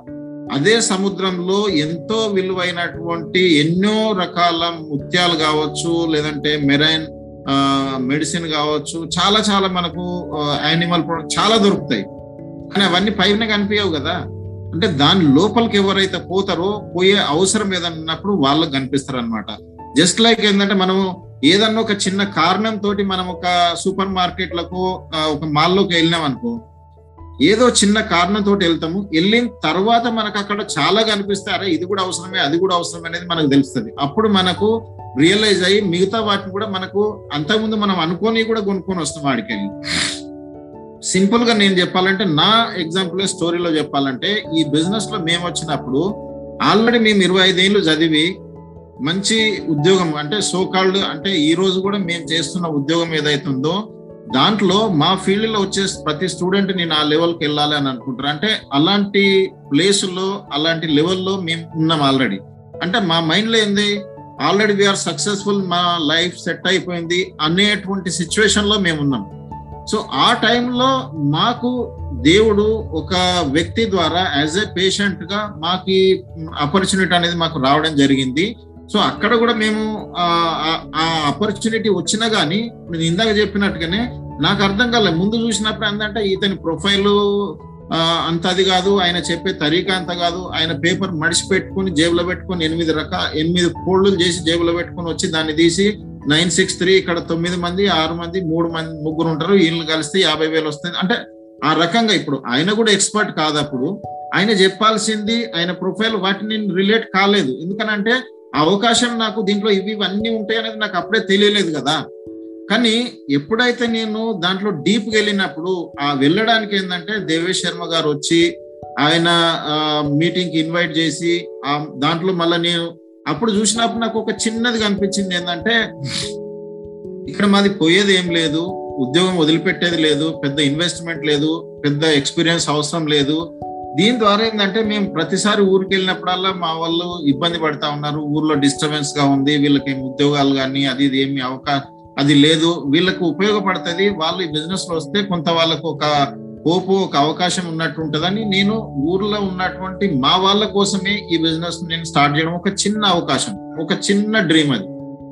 అదే సముద్రంలో ఎంతో విలువైనటువంటి ఎన్నో రకాల ముత్యాలు కావచ్చు లేదంటే మెరైన్ మెడిసిన్ కావచ్చు చాలా చాలా మనకు యానిమల్ ప్రొడక్ట్ చాలా దొరుకుతాయి. కానీ అవన్నీ పైన కనిపించవు కదా. అంటే దాని లోపలికి ఎవరైతే పోతారో పోయే అవసరం ఏదన్నప్పుడు ఉన్నప్పుడు వాళ్ళకి కనిపిస్తారు అనమాట జస్ట్ లైక్ ఏంటంటే మనము ఏదన్నా ఒక చిన్న కారణం తోటి మనం ఒక సూపర్ మార్కెట్లకు ఒక మాల్లోకి వెళ్ళినాం అనుకో ఏదో చిన్న కారణం తోటి వెళ్తాము. వెళ్ళిన తర్వాత మనకు అక్కడ చాలా కనిపిస్తే అరే ఇది కూడా అవసరమే అది కూడా అవసరమే అనేది మనకు తెలుస్తుంది. అప్పుడు మనకు రియలైజ్ అయ్యి మిగతా వాటిని కూడా మనకు అంతకుముందు మనం అనుకొని కూడా కొనుక్కొని వస్తాం వాడికి వెళ్ళి సింపుల్గా నేను చెప్పాలంటే నా ఎగ్జాంపుల్ స్టోరీలో చెప్పాలంటే ఈ బిజినెస్లో మేము వచ్చినప్పుడు ఆల్రెడీ మేము ఇరవై ఐదేళ్ళు చదివి మంచి ఉద్యోగం అంటే సోకాల్డ్ అంటే ఈ రోజు కూడా మేము చేస్తున్న ఉద్యోగం ఏదైతుందో దాంట్లో మా ఫీల్డ్లో వచ్చే ప్రతి స్టూడెంట్ నేను ఆ లెవెల్కి వెళ్ళాలి అని అనుకుంటారు. అంటే అలాంటి ప్లేసుల్లో అలాంటి లెవెల్లో మేము ఉన్నాం ఆల్రెడీ అంటే మా మైండ్లో ఏంది? ఆల్రెడీ వీఆర్ సక్సెస్ఫుల్ మా లైఫ్ సెట్ అయిపోయింది అనేటువంటి సిచ్యువేషన్లో మేము ఉన్నాం. సో ఆ టైంలో మాకు దేవుడు ఒక వ్యక్తి ద్వారా యాజ్ ఏ పేషెంట్గా మాకు ఆపర్చునిటీ అనేది మాకు రావడం జరిగింది. సో అక్కడ కూడా మేము ఆ ఆపర్చునిటీ వచ్చినా గానీ నేను ఇందాక చెప్పినట్టుగానే నాకు అర్థం కాలేదు ముందు చూసినప్పుడు ఏంటంటే ఇతని ప్రొఫైల్ అంత అది కాదు. ఆయన చెప్పే తరీకా అంత కాదు. ఆయన పేపర్ మడిచి పెట్టుకుని జేబులో పెట్టుకుని ఎనిమిది రక ఎనిమిది ఫోల్డ్లు చేసి జేబులో పెట్టుకుని వచ్చి దాన్ని తీసి నైన్ సిక్స్ త్రీ ఇక్కడ తొమ్మిది మంది ఆరు మంది మూడు మంది ముగ్గురు ఉంటారు. వీళ్ళు కలిస్తే యాభై వేలు వస్తుంది. అంటే ఆ రకంగా ఇప్పుడు ఆయన కూడా ఎక్స్పర్ట్ కాదు అప్పుడు. ఆయన చెప్పాల్సింది ఆయన ప్రొఫైల్ వాటిని రిలేట్ కాలేదు. ఎందుకనంటే అవకాశం నాకు దీంట్లో ఇవి ఇవన్నీ ఉంటాయి అనేది నాకు అప్పుడే తెలియలేదు కదా. కానీ ఎప్పుడైతే నేను దాంట్లో డీప్ వెళ్ళినప్పుడు ఆ వెళ్ళడానికి ఏంటంటే దేవేష్ శర్మ గారు వచ్చి ఆయన మీటింగ్కి ఇన్వైట్ చేసి ఆ దాంట్లో మళ్ళీ నేను అప్పుడు చూసినప్పుడు నాకు ఒక చిన్నది కనిపించింది ఏంటంటే ఇక్కడ మాది పోయేది ఏం లేదు ఉద్యోగం వదిలిపెట్టేది లేదు పెద్ద ఇన్వెస్ట్మెంట్ లేదు పెద్ద ఎక్స్పీరియన్స్ అవసరం లేదు దీని ద్వారా ఏంటంటే మేము ప్రతిసారి ఊరికి వెళ్ళినప్పుడల్లా మా వాళ్ళు ఇబ్బంది పడతా ఉన్నారు. ఊర్లో డిస్టర్బెన్స్గా ఉంది. వీళ్ళకి ఏమి ఉద్యోగాలు కానీ అది ఇది ఏమి అవకాశం అది లేదు. వీళ్ళకు ఉపయోగపడుతుంది. వాళ్ళు ఈ బిజినెస్లో వస్తే కొంత వాళ్ళకు ఒక హోపు ఒక అవకాశం ఉన్నట్టు ఉంటుందని నేను ఊర్లో ఉన్నటువంటి మా వాళ్ళ కోసమే ఈ బిజినెస్ నేను స్టార్ట్ చేయడం ఒక చిన్న అవకాశం. ఒక చిన్న డ్రీమ్ అది.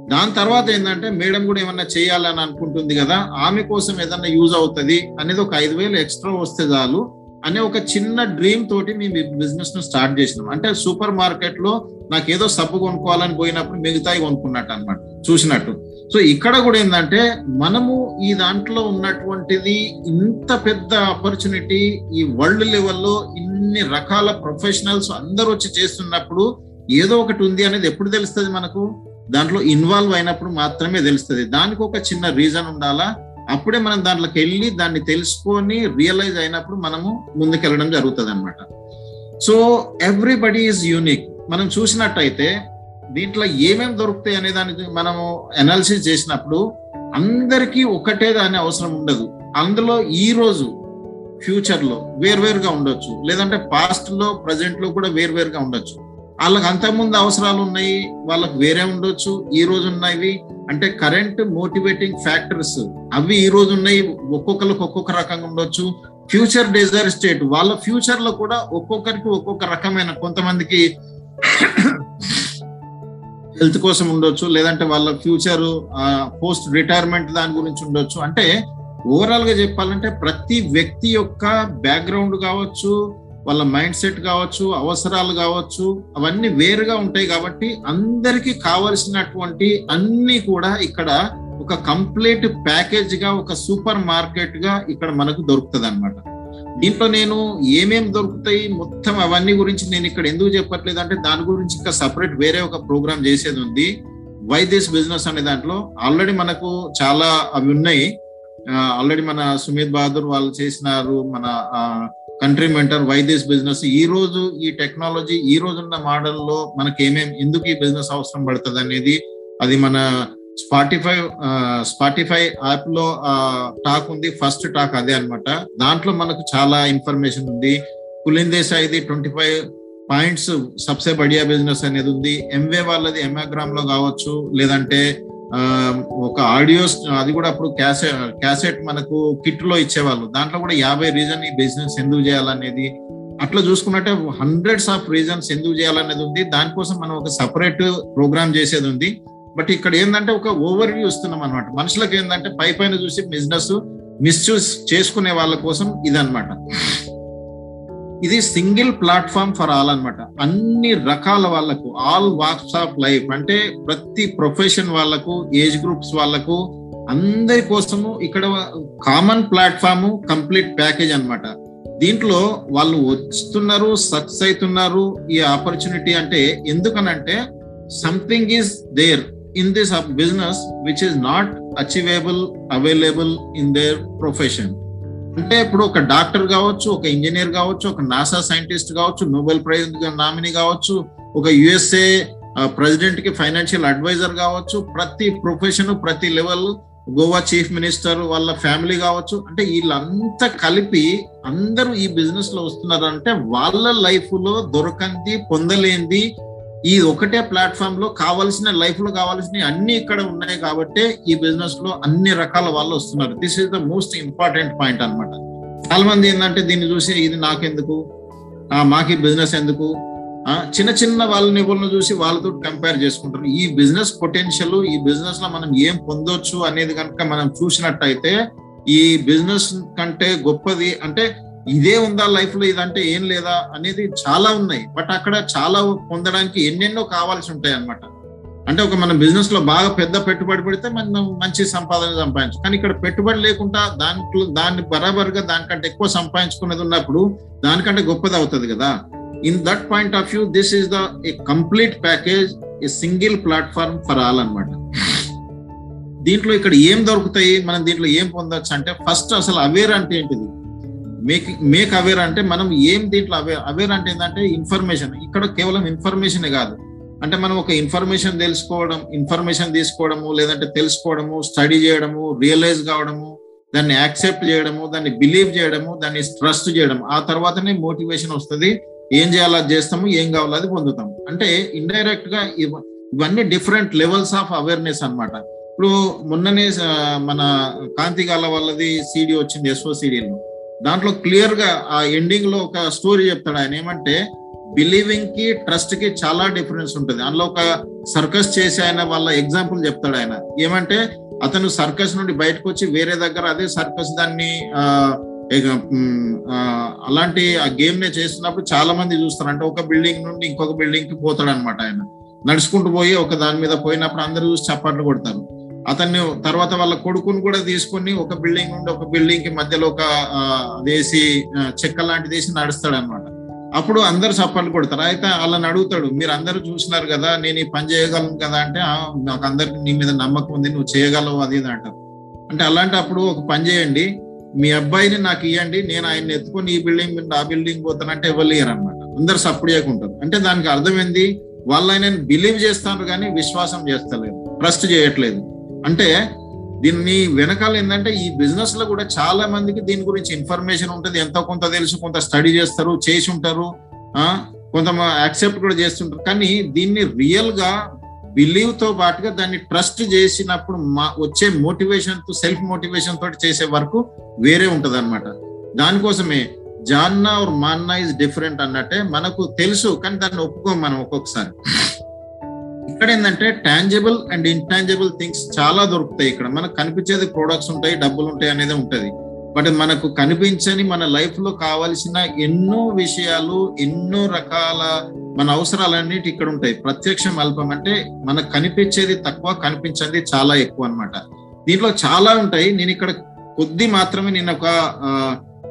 దాని తర్వాత ఏంటంటే మేడం కూడా ఏమన్నా చేయాలని అనుకుంటుంది కదా ఆమె కోసం ఏదన్నా యూజ్ అవుతుంది అనేది ఒక ఐదు వేలు ఎక్స్ట్రా వస్తే చాలు. అనే ఒక చిన్న డ్రీమ్ తోటి మేము బిజినెస్ను స్టార్ట్ చేసినాం. అంటే సూపర్ మార్కెట్లో నాకు ఏదో సబ్బు కొనుక్కోవాలని పోయినప్పుడు మిగతాయి కొనుక్కున్నట్టు అనమాట చూసినట్టు. సో ఇక్కడ కూడా ఏంటంటే మనము ఈ దాంట్లో ఉన్నటువంటిది ఇంత పెద్ద ఆపర్చునిటీ ఈ వరల్డ్ లెవెల్లో ఇన్ని రకాల ప్రొఫెషనల్స్ అందరూ వచ్చి చేస్తున్నప్పుడు ఏదో ఒకటి ఉంది అనేది ఎప్పుడు తెలుస్తుంది మనకు? దాంట్లో ఇన్వాల్వ్ అయినప్పుడు మాత్రమే తెలుస్తుంది. దానికి ఒక చిన్న రీజన్ ఉండాలా? అప్పుడే మనం దాంట్లోకి వెళ్ళి దాన్ని తెలుసుకొని రియలైజ్ అయినప్పుడు మనము ముందుకెళ్ళడం జరుగుతుంది అనమాట సో ఎవ్రీబడి ఈజ్ యూనిక్ మనం చూసినట్టయితే దీంట్లో ఏమేమి దొరుకుతాయి అనే దానికి మనము అనాలిసిస్ చేసినప్పుడు అందరికీ ఒకటే దాని అవసరం ఉండదు. అందులో ఈ రోజు ఫ్యూచర్లో వేర్వేరుగా ఉండొచ్చు. లేదంటే పాస్ట్లో ప్రజెంట్లో కూడా వేర్వేరుగా ఉండొచ్చు. వాళ్ళకి అంతకుముందు అవసరాలు ఉన్నాయి వాళ్ళకి వేరే ఉండొచ్చు. ఈ రోజు ఉన్నవి అంటే కరెంట్ మోటివేటింగ్ ఫ్యాక్టర్స్ అవి ఈ రోజు ఉన్నాయి ఒక్కొక్కరికి ఒక్కొక్క రకంగా ఉండొచ్చు. ఫ్యూచర్ డిజైర్ స్టేట్ వాళ్ళ ఫ్యూచర్లో కూడా ఒక్కొక్కరికి ఒక్కొక్క రకమైన కొంతమందికి హెల్త్ కోసం ఉండొచ్చు లేదంటే వాళ్ళ ఫ్యూచర్ పోస్ట్ రిటైర్మెంట్ దాని గురించి ఉండొచ్చు. అంటే ఓవరాల్గా చెప్పాలంటే ప్రతి వ్యక్తి యొక్క బ్యాక్గ్రౌండ్ కావచ్చు వాళ్ళ మైండ్ సెట్ కావచ్చు అవసరాలు కావచ్చు అవన్నీ వేరుగా ఉంటాయి కాబట్టి అందరికీ కావలసినటువంటి అన్ని కూడా ఇక్కడ ఒక కంప్లీట్ ప్యాకేజ్గా ఒక సూపర్ మార్కెట్గా ఇక్కడ మనకు దొరుకుతుంది అనమాట దీంట్లో నేను ఏమేమి దొరుకుతాయి మొత్తం అవన్నీ గురించి నేను ఇక్కడ ఎందుకు చెప్పట్లేదు అంటే దాని గురించి ఇంకా సపరేట్ వేరే ఒక ప్రోగ్రామ్ చేసేది ఉంది. వై దిస్ బిజినెస్ అనే దాంట్లో. ఆల్రెడీ మనకు చాలా అవి ఉన్నాయి. ఆల్రెడీ మన సుమిత్ బహదూర్ వాళ్ళు చేసినారు మన country mentor why this business ఈ రోజు ఈ టెక్నాలజీ ఈ రోజున్న మోడల్లో మనకి ఏమేమి ఎందుకు ఈ బిజినెస్ అవసరం పడుతుంది అనేది అది మన స్పాటిఫై స్పాటిఫై యాప్లో టాక్ ఉంది. ఫస్ట్ టాక్ అదే అనమాట దాంట్లో మనకు చాలా ఇన్ఫర్మేషన్ ఉంది. కులిన్ దేశాయిది ట్వంటీ ఫైవ్ పాయింట్స్ సబ్సే బడియా బిజినెస్ అనేది ఉంది. ఎంవే వాళ్ళది ఎంఏగ్రామ్లో కావచ్చు లేదంటే ఒక ఆడియోస్ అది కూడా అప్పుడు క్యాసెట్ క్యాసెట్ మనకు కిట్లో ఇచ్చేవాళ్ళు. దాంట్లో కూడా యాభై రీజన్ ఈ బిజినెస్ ఎందుకు చేయాలనేది. అట్లా చూసుకున్నట్టే హండ్రెడ్స్ ఆఫ్ రీజన్స్ ఎందుకు చేయాలనేది ఉంది. దానికోసం మనం ఒక సపరేట్ ప్రోగ్రామ్ చేసేది ఉంది. బట్ ఇక్కడ ఏంటంటే ఒక ఓవర్ వ్యూ ఇస్తున్నాం అనమాట మనుషులకు ఏంటంటే పై పైన చూసి బిజినెస్ మిస్యూజ్ చేసుకునే వాళ్ళ కోసం ఇదనమాట ఇది సింగిల్ ప్లాట్ఫామ్ ఫర్ ఆల్ అనమాట అన్ని రకాల వాళ్ళకు ఆల్ వాక్స్ ఆఫ్ లైఫ్ అంటే ప్రతి ప్రొఫెషన్ వాళ్ళకు ఏజ్ గ్రూప్స్ వాళ్ళకు అందరి కోసము ఇక్కడ కామన్ ప్లాట్ఫామ్ కంప్లీట్ ప్యాకేజ్ అనమాట దీంట్లో వాళ్ళు వస్తున్నారు సక్సెస్ అవుతున్నారు ఈ ఆపర్చునిటీ అంటే ఎందుకనంటే something is there in this business which is not achievable available in their profession. అంటే ఇప్పుడు ఒక డాక్టర్ కావచ్చు ఒక ఇంజనీర్ కావచ్చు ఒక నాసా సైంటిస్ట్ కావచ్చు నోబెల్ ప్రైజ్ నామినీ కావచ్చు ఒక యుఎస్ఏ ప్రెసిడెంట్కి ఫైనాన్షియల్ అడ్వైజర్ కావచ్చు ప్రతి ప్రొఫెషన్ ప్రతి లెవెల్ గోవా చీఫ్ మినిస్టర్ వాళ్ళ ఫ్యామిలీ కావచ్చు అంటే వీళ్ళంతా కలిపి అందరూ ఈ బిజినెస్లో వస్తున్నారు అంటే వాళ్ళ లైఫ్లో దొరకంది పొందలేంది ఈ ఒకటే ప్లాట్ఫామ్లో కావాల్సిన లైఫ్లో కావాల్సిన అన్ని ఇక్కడ ఉన్నాయి కాబట్టి ఈ బిజినెస్లో అన్ని రకాల వాళ్ళు వస్తున్నారు. This is the most important point అనమాట చాలా మంది ఏంటంటే దీన్ని చూసి ఇది నాకెందుకు? మాకు ఈ బిజినెస్ ఎందుకు చిన్న చిన్న వాళ్ళ నిపుణులను చూసి వాళ్ళతో కంపేర్ చేసుకుంటారు. ఈ బిజినెస్ పొటెన్షియల్ ఈ బిజినెస్లో మనం ఏం పొందొచ్చు అనేది కనుక మనం చూసినట్టయితే ఈ బిజినెస్ కంటే గొప్పది అంటే ఇదే ఉందా లైఫ్లో ఇదంటే ఏం లేదా అనేది చాలా ఉన్నాయి. బట్ అక్కడ చాలా పొందడానికి ఎన్నెన్నో కావాల్సి ఉంటాయి అనమాట అంటే ఒక మన బిజినెస్లో బాగా పెద్ద పెట్టుబడి పెడితే మనం మంచి సంపాదన సంపాదించు. కానీ ఇక్కడ పెట్టుబడి లేకుండా దాంట్లో దాన్ని బరాబరుగా దానికంటే ఎక్కువ సంపాదించుకునేది ఉన్నప్పుడు దానికంటే గొప్పది అవుతుంది కదా. In that point of view this is the a complete package a single platform for all అనమాట దీంట్లో ఇక్కడ ఏం దొరుకుతాయి మనం దీంట్లో ఏం పొందొచ్చు అంటే ఫస్ట్ అసలు అవేర్ అంటే ఏంటిది? మేక్ మేక్ అవేర్ అంటే మనం ఏం దీంట్లో అవేర్ అవేర్ అంటే ఏంటంటే ఇన్ఫర్మేషన్ ఇక్కడ కేవలం ఇన్ఫర్మేషన్ కాదు. అంటే మనం ఒక ఇన్ఫర్మేషన్ తెలుసుకోవడం ఇన్ఫర్మేషన్ తీసుకోవడము లేదంటే తెలుసుకోవడము స్టడీ చేయడము రియలైజ్ కావడము దాన్ని యాక్సెప్ట్ చేయడము దాన్ని బిలీవ్ చేయడము దాన్ని ట్రస్ట్ చేయడం ఆ తర్వాతనే మోటివేషన్ వస్తుంది. ఏం చేయాలో అది చేస్తాము ఏం కావాలో అది పొందుతాం అంటే ఇండైరెక్ట్గా ఇవన్నీ డిఫరెంట్ లెవెల్స్ ఆఫ్ అవేర్నెస్ అనమాట ఇప్పుడు మొన్ననే మన కాంతి గాల వాళ్ళది సీడీ వచ్చింది ఎస్ఓ సీడీలో దాంట్లో క్లియర్గా ఆ ఎండింగ్లో ఒక స్టోరీ చెప్తాడు ఆయన. ఏమంటే బిలీవింగ్కి ట్రస్ట్కి చాలా డిఫరెన్స్ ఉంటుంది. అందులో ఒక సర్కస్ చేసి ఆయన వాళ్ళ ఎగ్జాంపుల్ చెప్తాడు ఆయన. ఏమంటే అతను సర్కస్ నుండి బయటకు వచ్చి వేరే దగ్గర అదే సర్కస్ దాన్ని అలాంటి ఆ గేమ్ నే చేస్తున్నప్పుడు చాలా మంది చూస్తారు. అంటే ఒక బిల్డింగ్ నుండి ఇంకొక బిల్డింగ్కి పోతాడు అనమాట ఆయన. నడుచుకుంటూ పోయి ఒక దాని మీద పోయినప్పుడు అందరూ చూసి చప్పట్లు కొడతారు. అతన్ని తర్వాత వాళ్ళ కొడుకుని కూడా తీసుకొని ఒక బిల్డింగ్ నుండి ఒక బిల్డింగ్కి మధ్యలో ఒక వేసి చెక్క లాంటిది వేసి నడుస్తాడు అనమాట అప్పుడు అందరు చప్పట్లు కొడతారు. అయితే వాళ్ళని అడుగుతాడు మీరు అందరూ చూసినారు కదా నేను ఈ పని చేయగలను కదా అంటే నాకు అందరికి నీ మీద నమ్మకం ఉంది నువ్వు చేయగలవు అది ఇది అంటారు. అంటే అలాంటప్పుడు ఒక పని చేయండి మీ అబ్బాయిని నాకు ఇవ్వండి నేను ఆయన్ని ఎత్తుకొని ఈ బిల్డింగ్ నుండి ఆ బిల్డింగ్ పోతానంటే ఎవరు అనమాట అందరు సప్పుడు చేయకుంటారు అంటే దానికి అర్థమైంది వాళ్ళని వాళ్ళు ఆయన బిలీవ్ చేస్తారు కానీ విశ్వాసం చేస్తలేదు ట్రస్ట్ చేయట్లేదు. అంటే దీన్ని వెనకాల ఏంటంటే ఈ బిజినెస్లో కూడా చాలా మందికి దీని గురించి ఇన్ఫర్మేషన్ ఉంటుంది. ఎంతో కొంత తెలుసు కొంత స్టడీ చేస్తారు చేసి ఉంటారు ఆ? కొంత యాక్సెప్ట్ కూడా చేస్తుంటారు. కానీ దీన్ని రియల్గా బిలీవ్తో పాటుగా దాన్ని ట్రస్ట్ చేసినప్పుడు మా వచ్చే మోటివేషన్తో సెల్ఫ్ మోటివేషన్ తోటి చేసే వరకు వేరే ఉంటది అనమాట దానికోసమే జాన్నా ఆర్ మాన్నా ఇస్ డిఫరెంట్ అన్నట్టే మనకు తెలుసు కానీ దాన్ని ఒప్పుకోం మనం ఒక్కొక్కసారి. ఇక్కడ ఏంటంటే టాంజిబుల్ అండ్ ఇంటాంజిబుల్ థింగ్స్ చాలా దొరుకుతాయి ఇక్కడ. మనకు కనిపించేది ప్రొడక్ట్స్ ఉంటాయి డబ్బులు ఉంటాయి అనేది ఉంటది. బట్ మనకు కనిపించని మన లైఫ్లో కావలసిన ఎన్నో విషయాలు ఎన్నో రకాల మన అవసరాలన్నిటి ఇక్కడ ఉంటాయి. ప్రత్యక్షం అల్పం అంటే మనకు కనిపించేది తక్కువ కనిపించేది చాలా ఎక్కువ అన్నమాట. దీంట్లో చాలా ఉంటాయి. నేను ఇక్కడ కొద్ది మాత్రమే నేను ఒక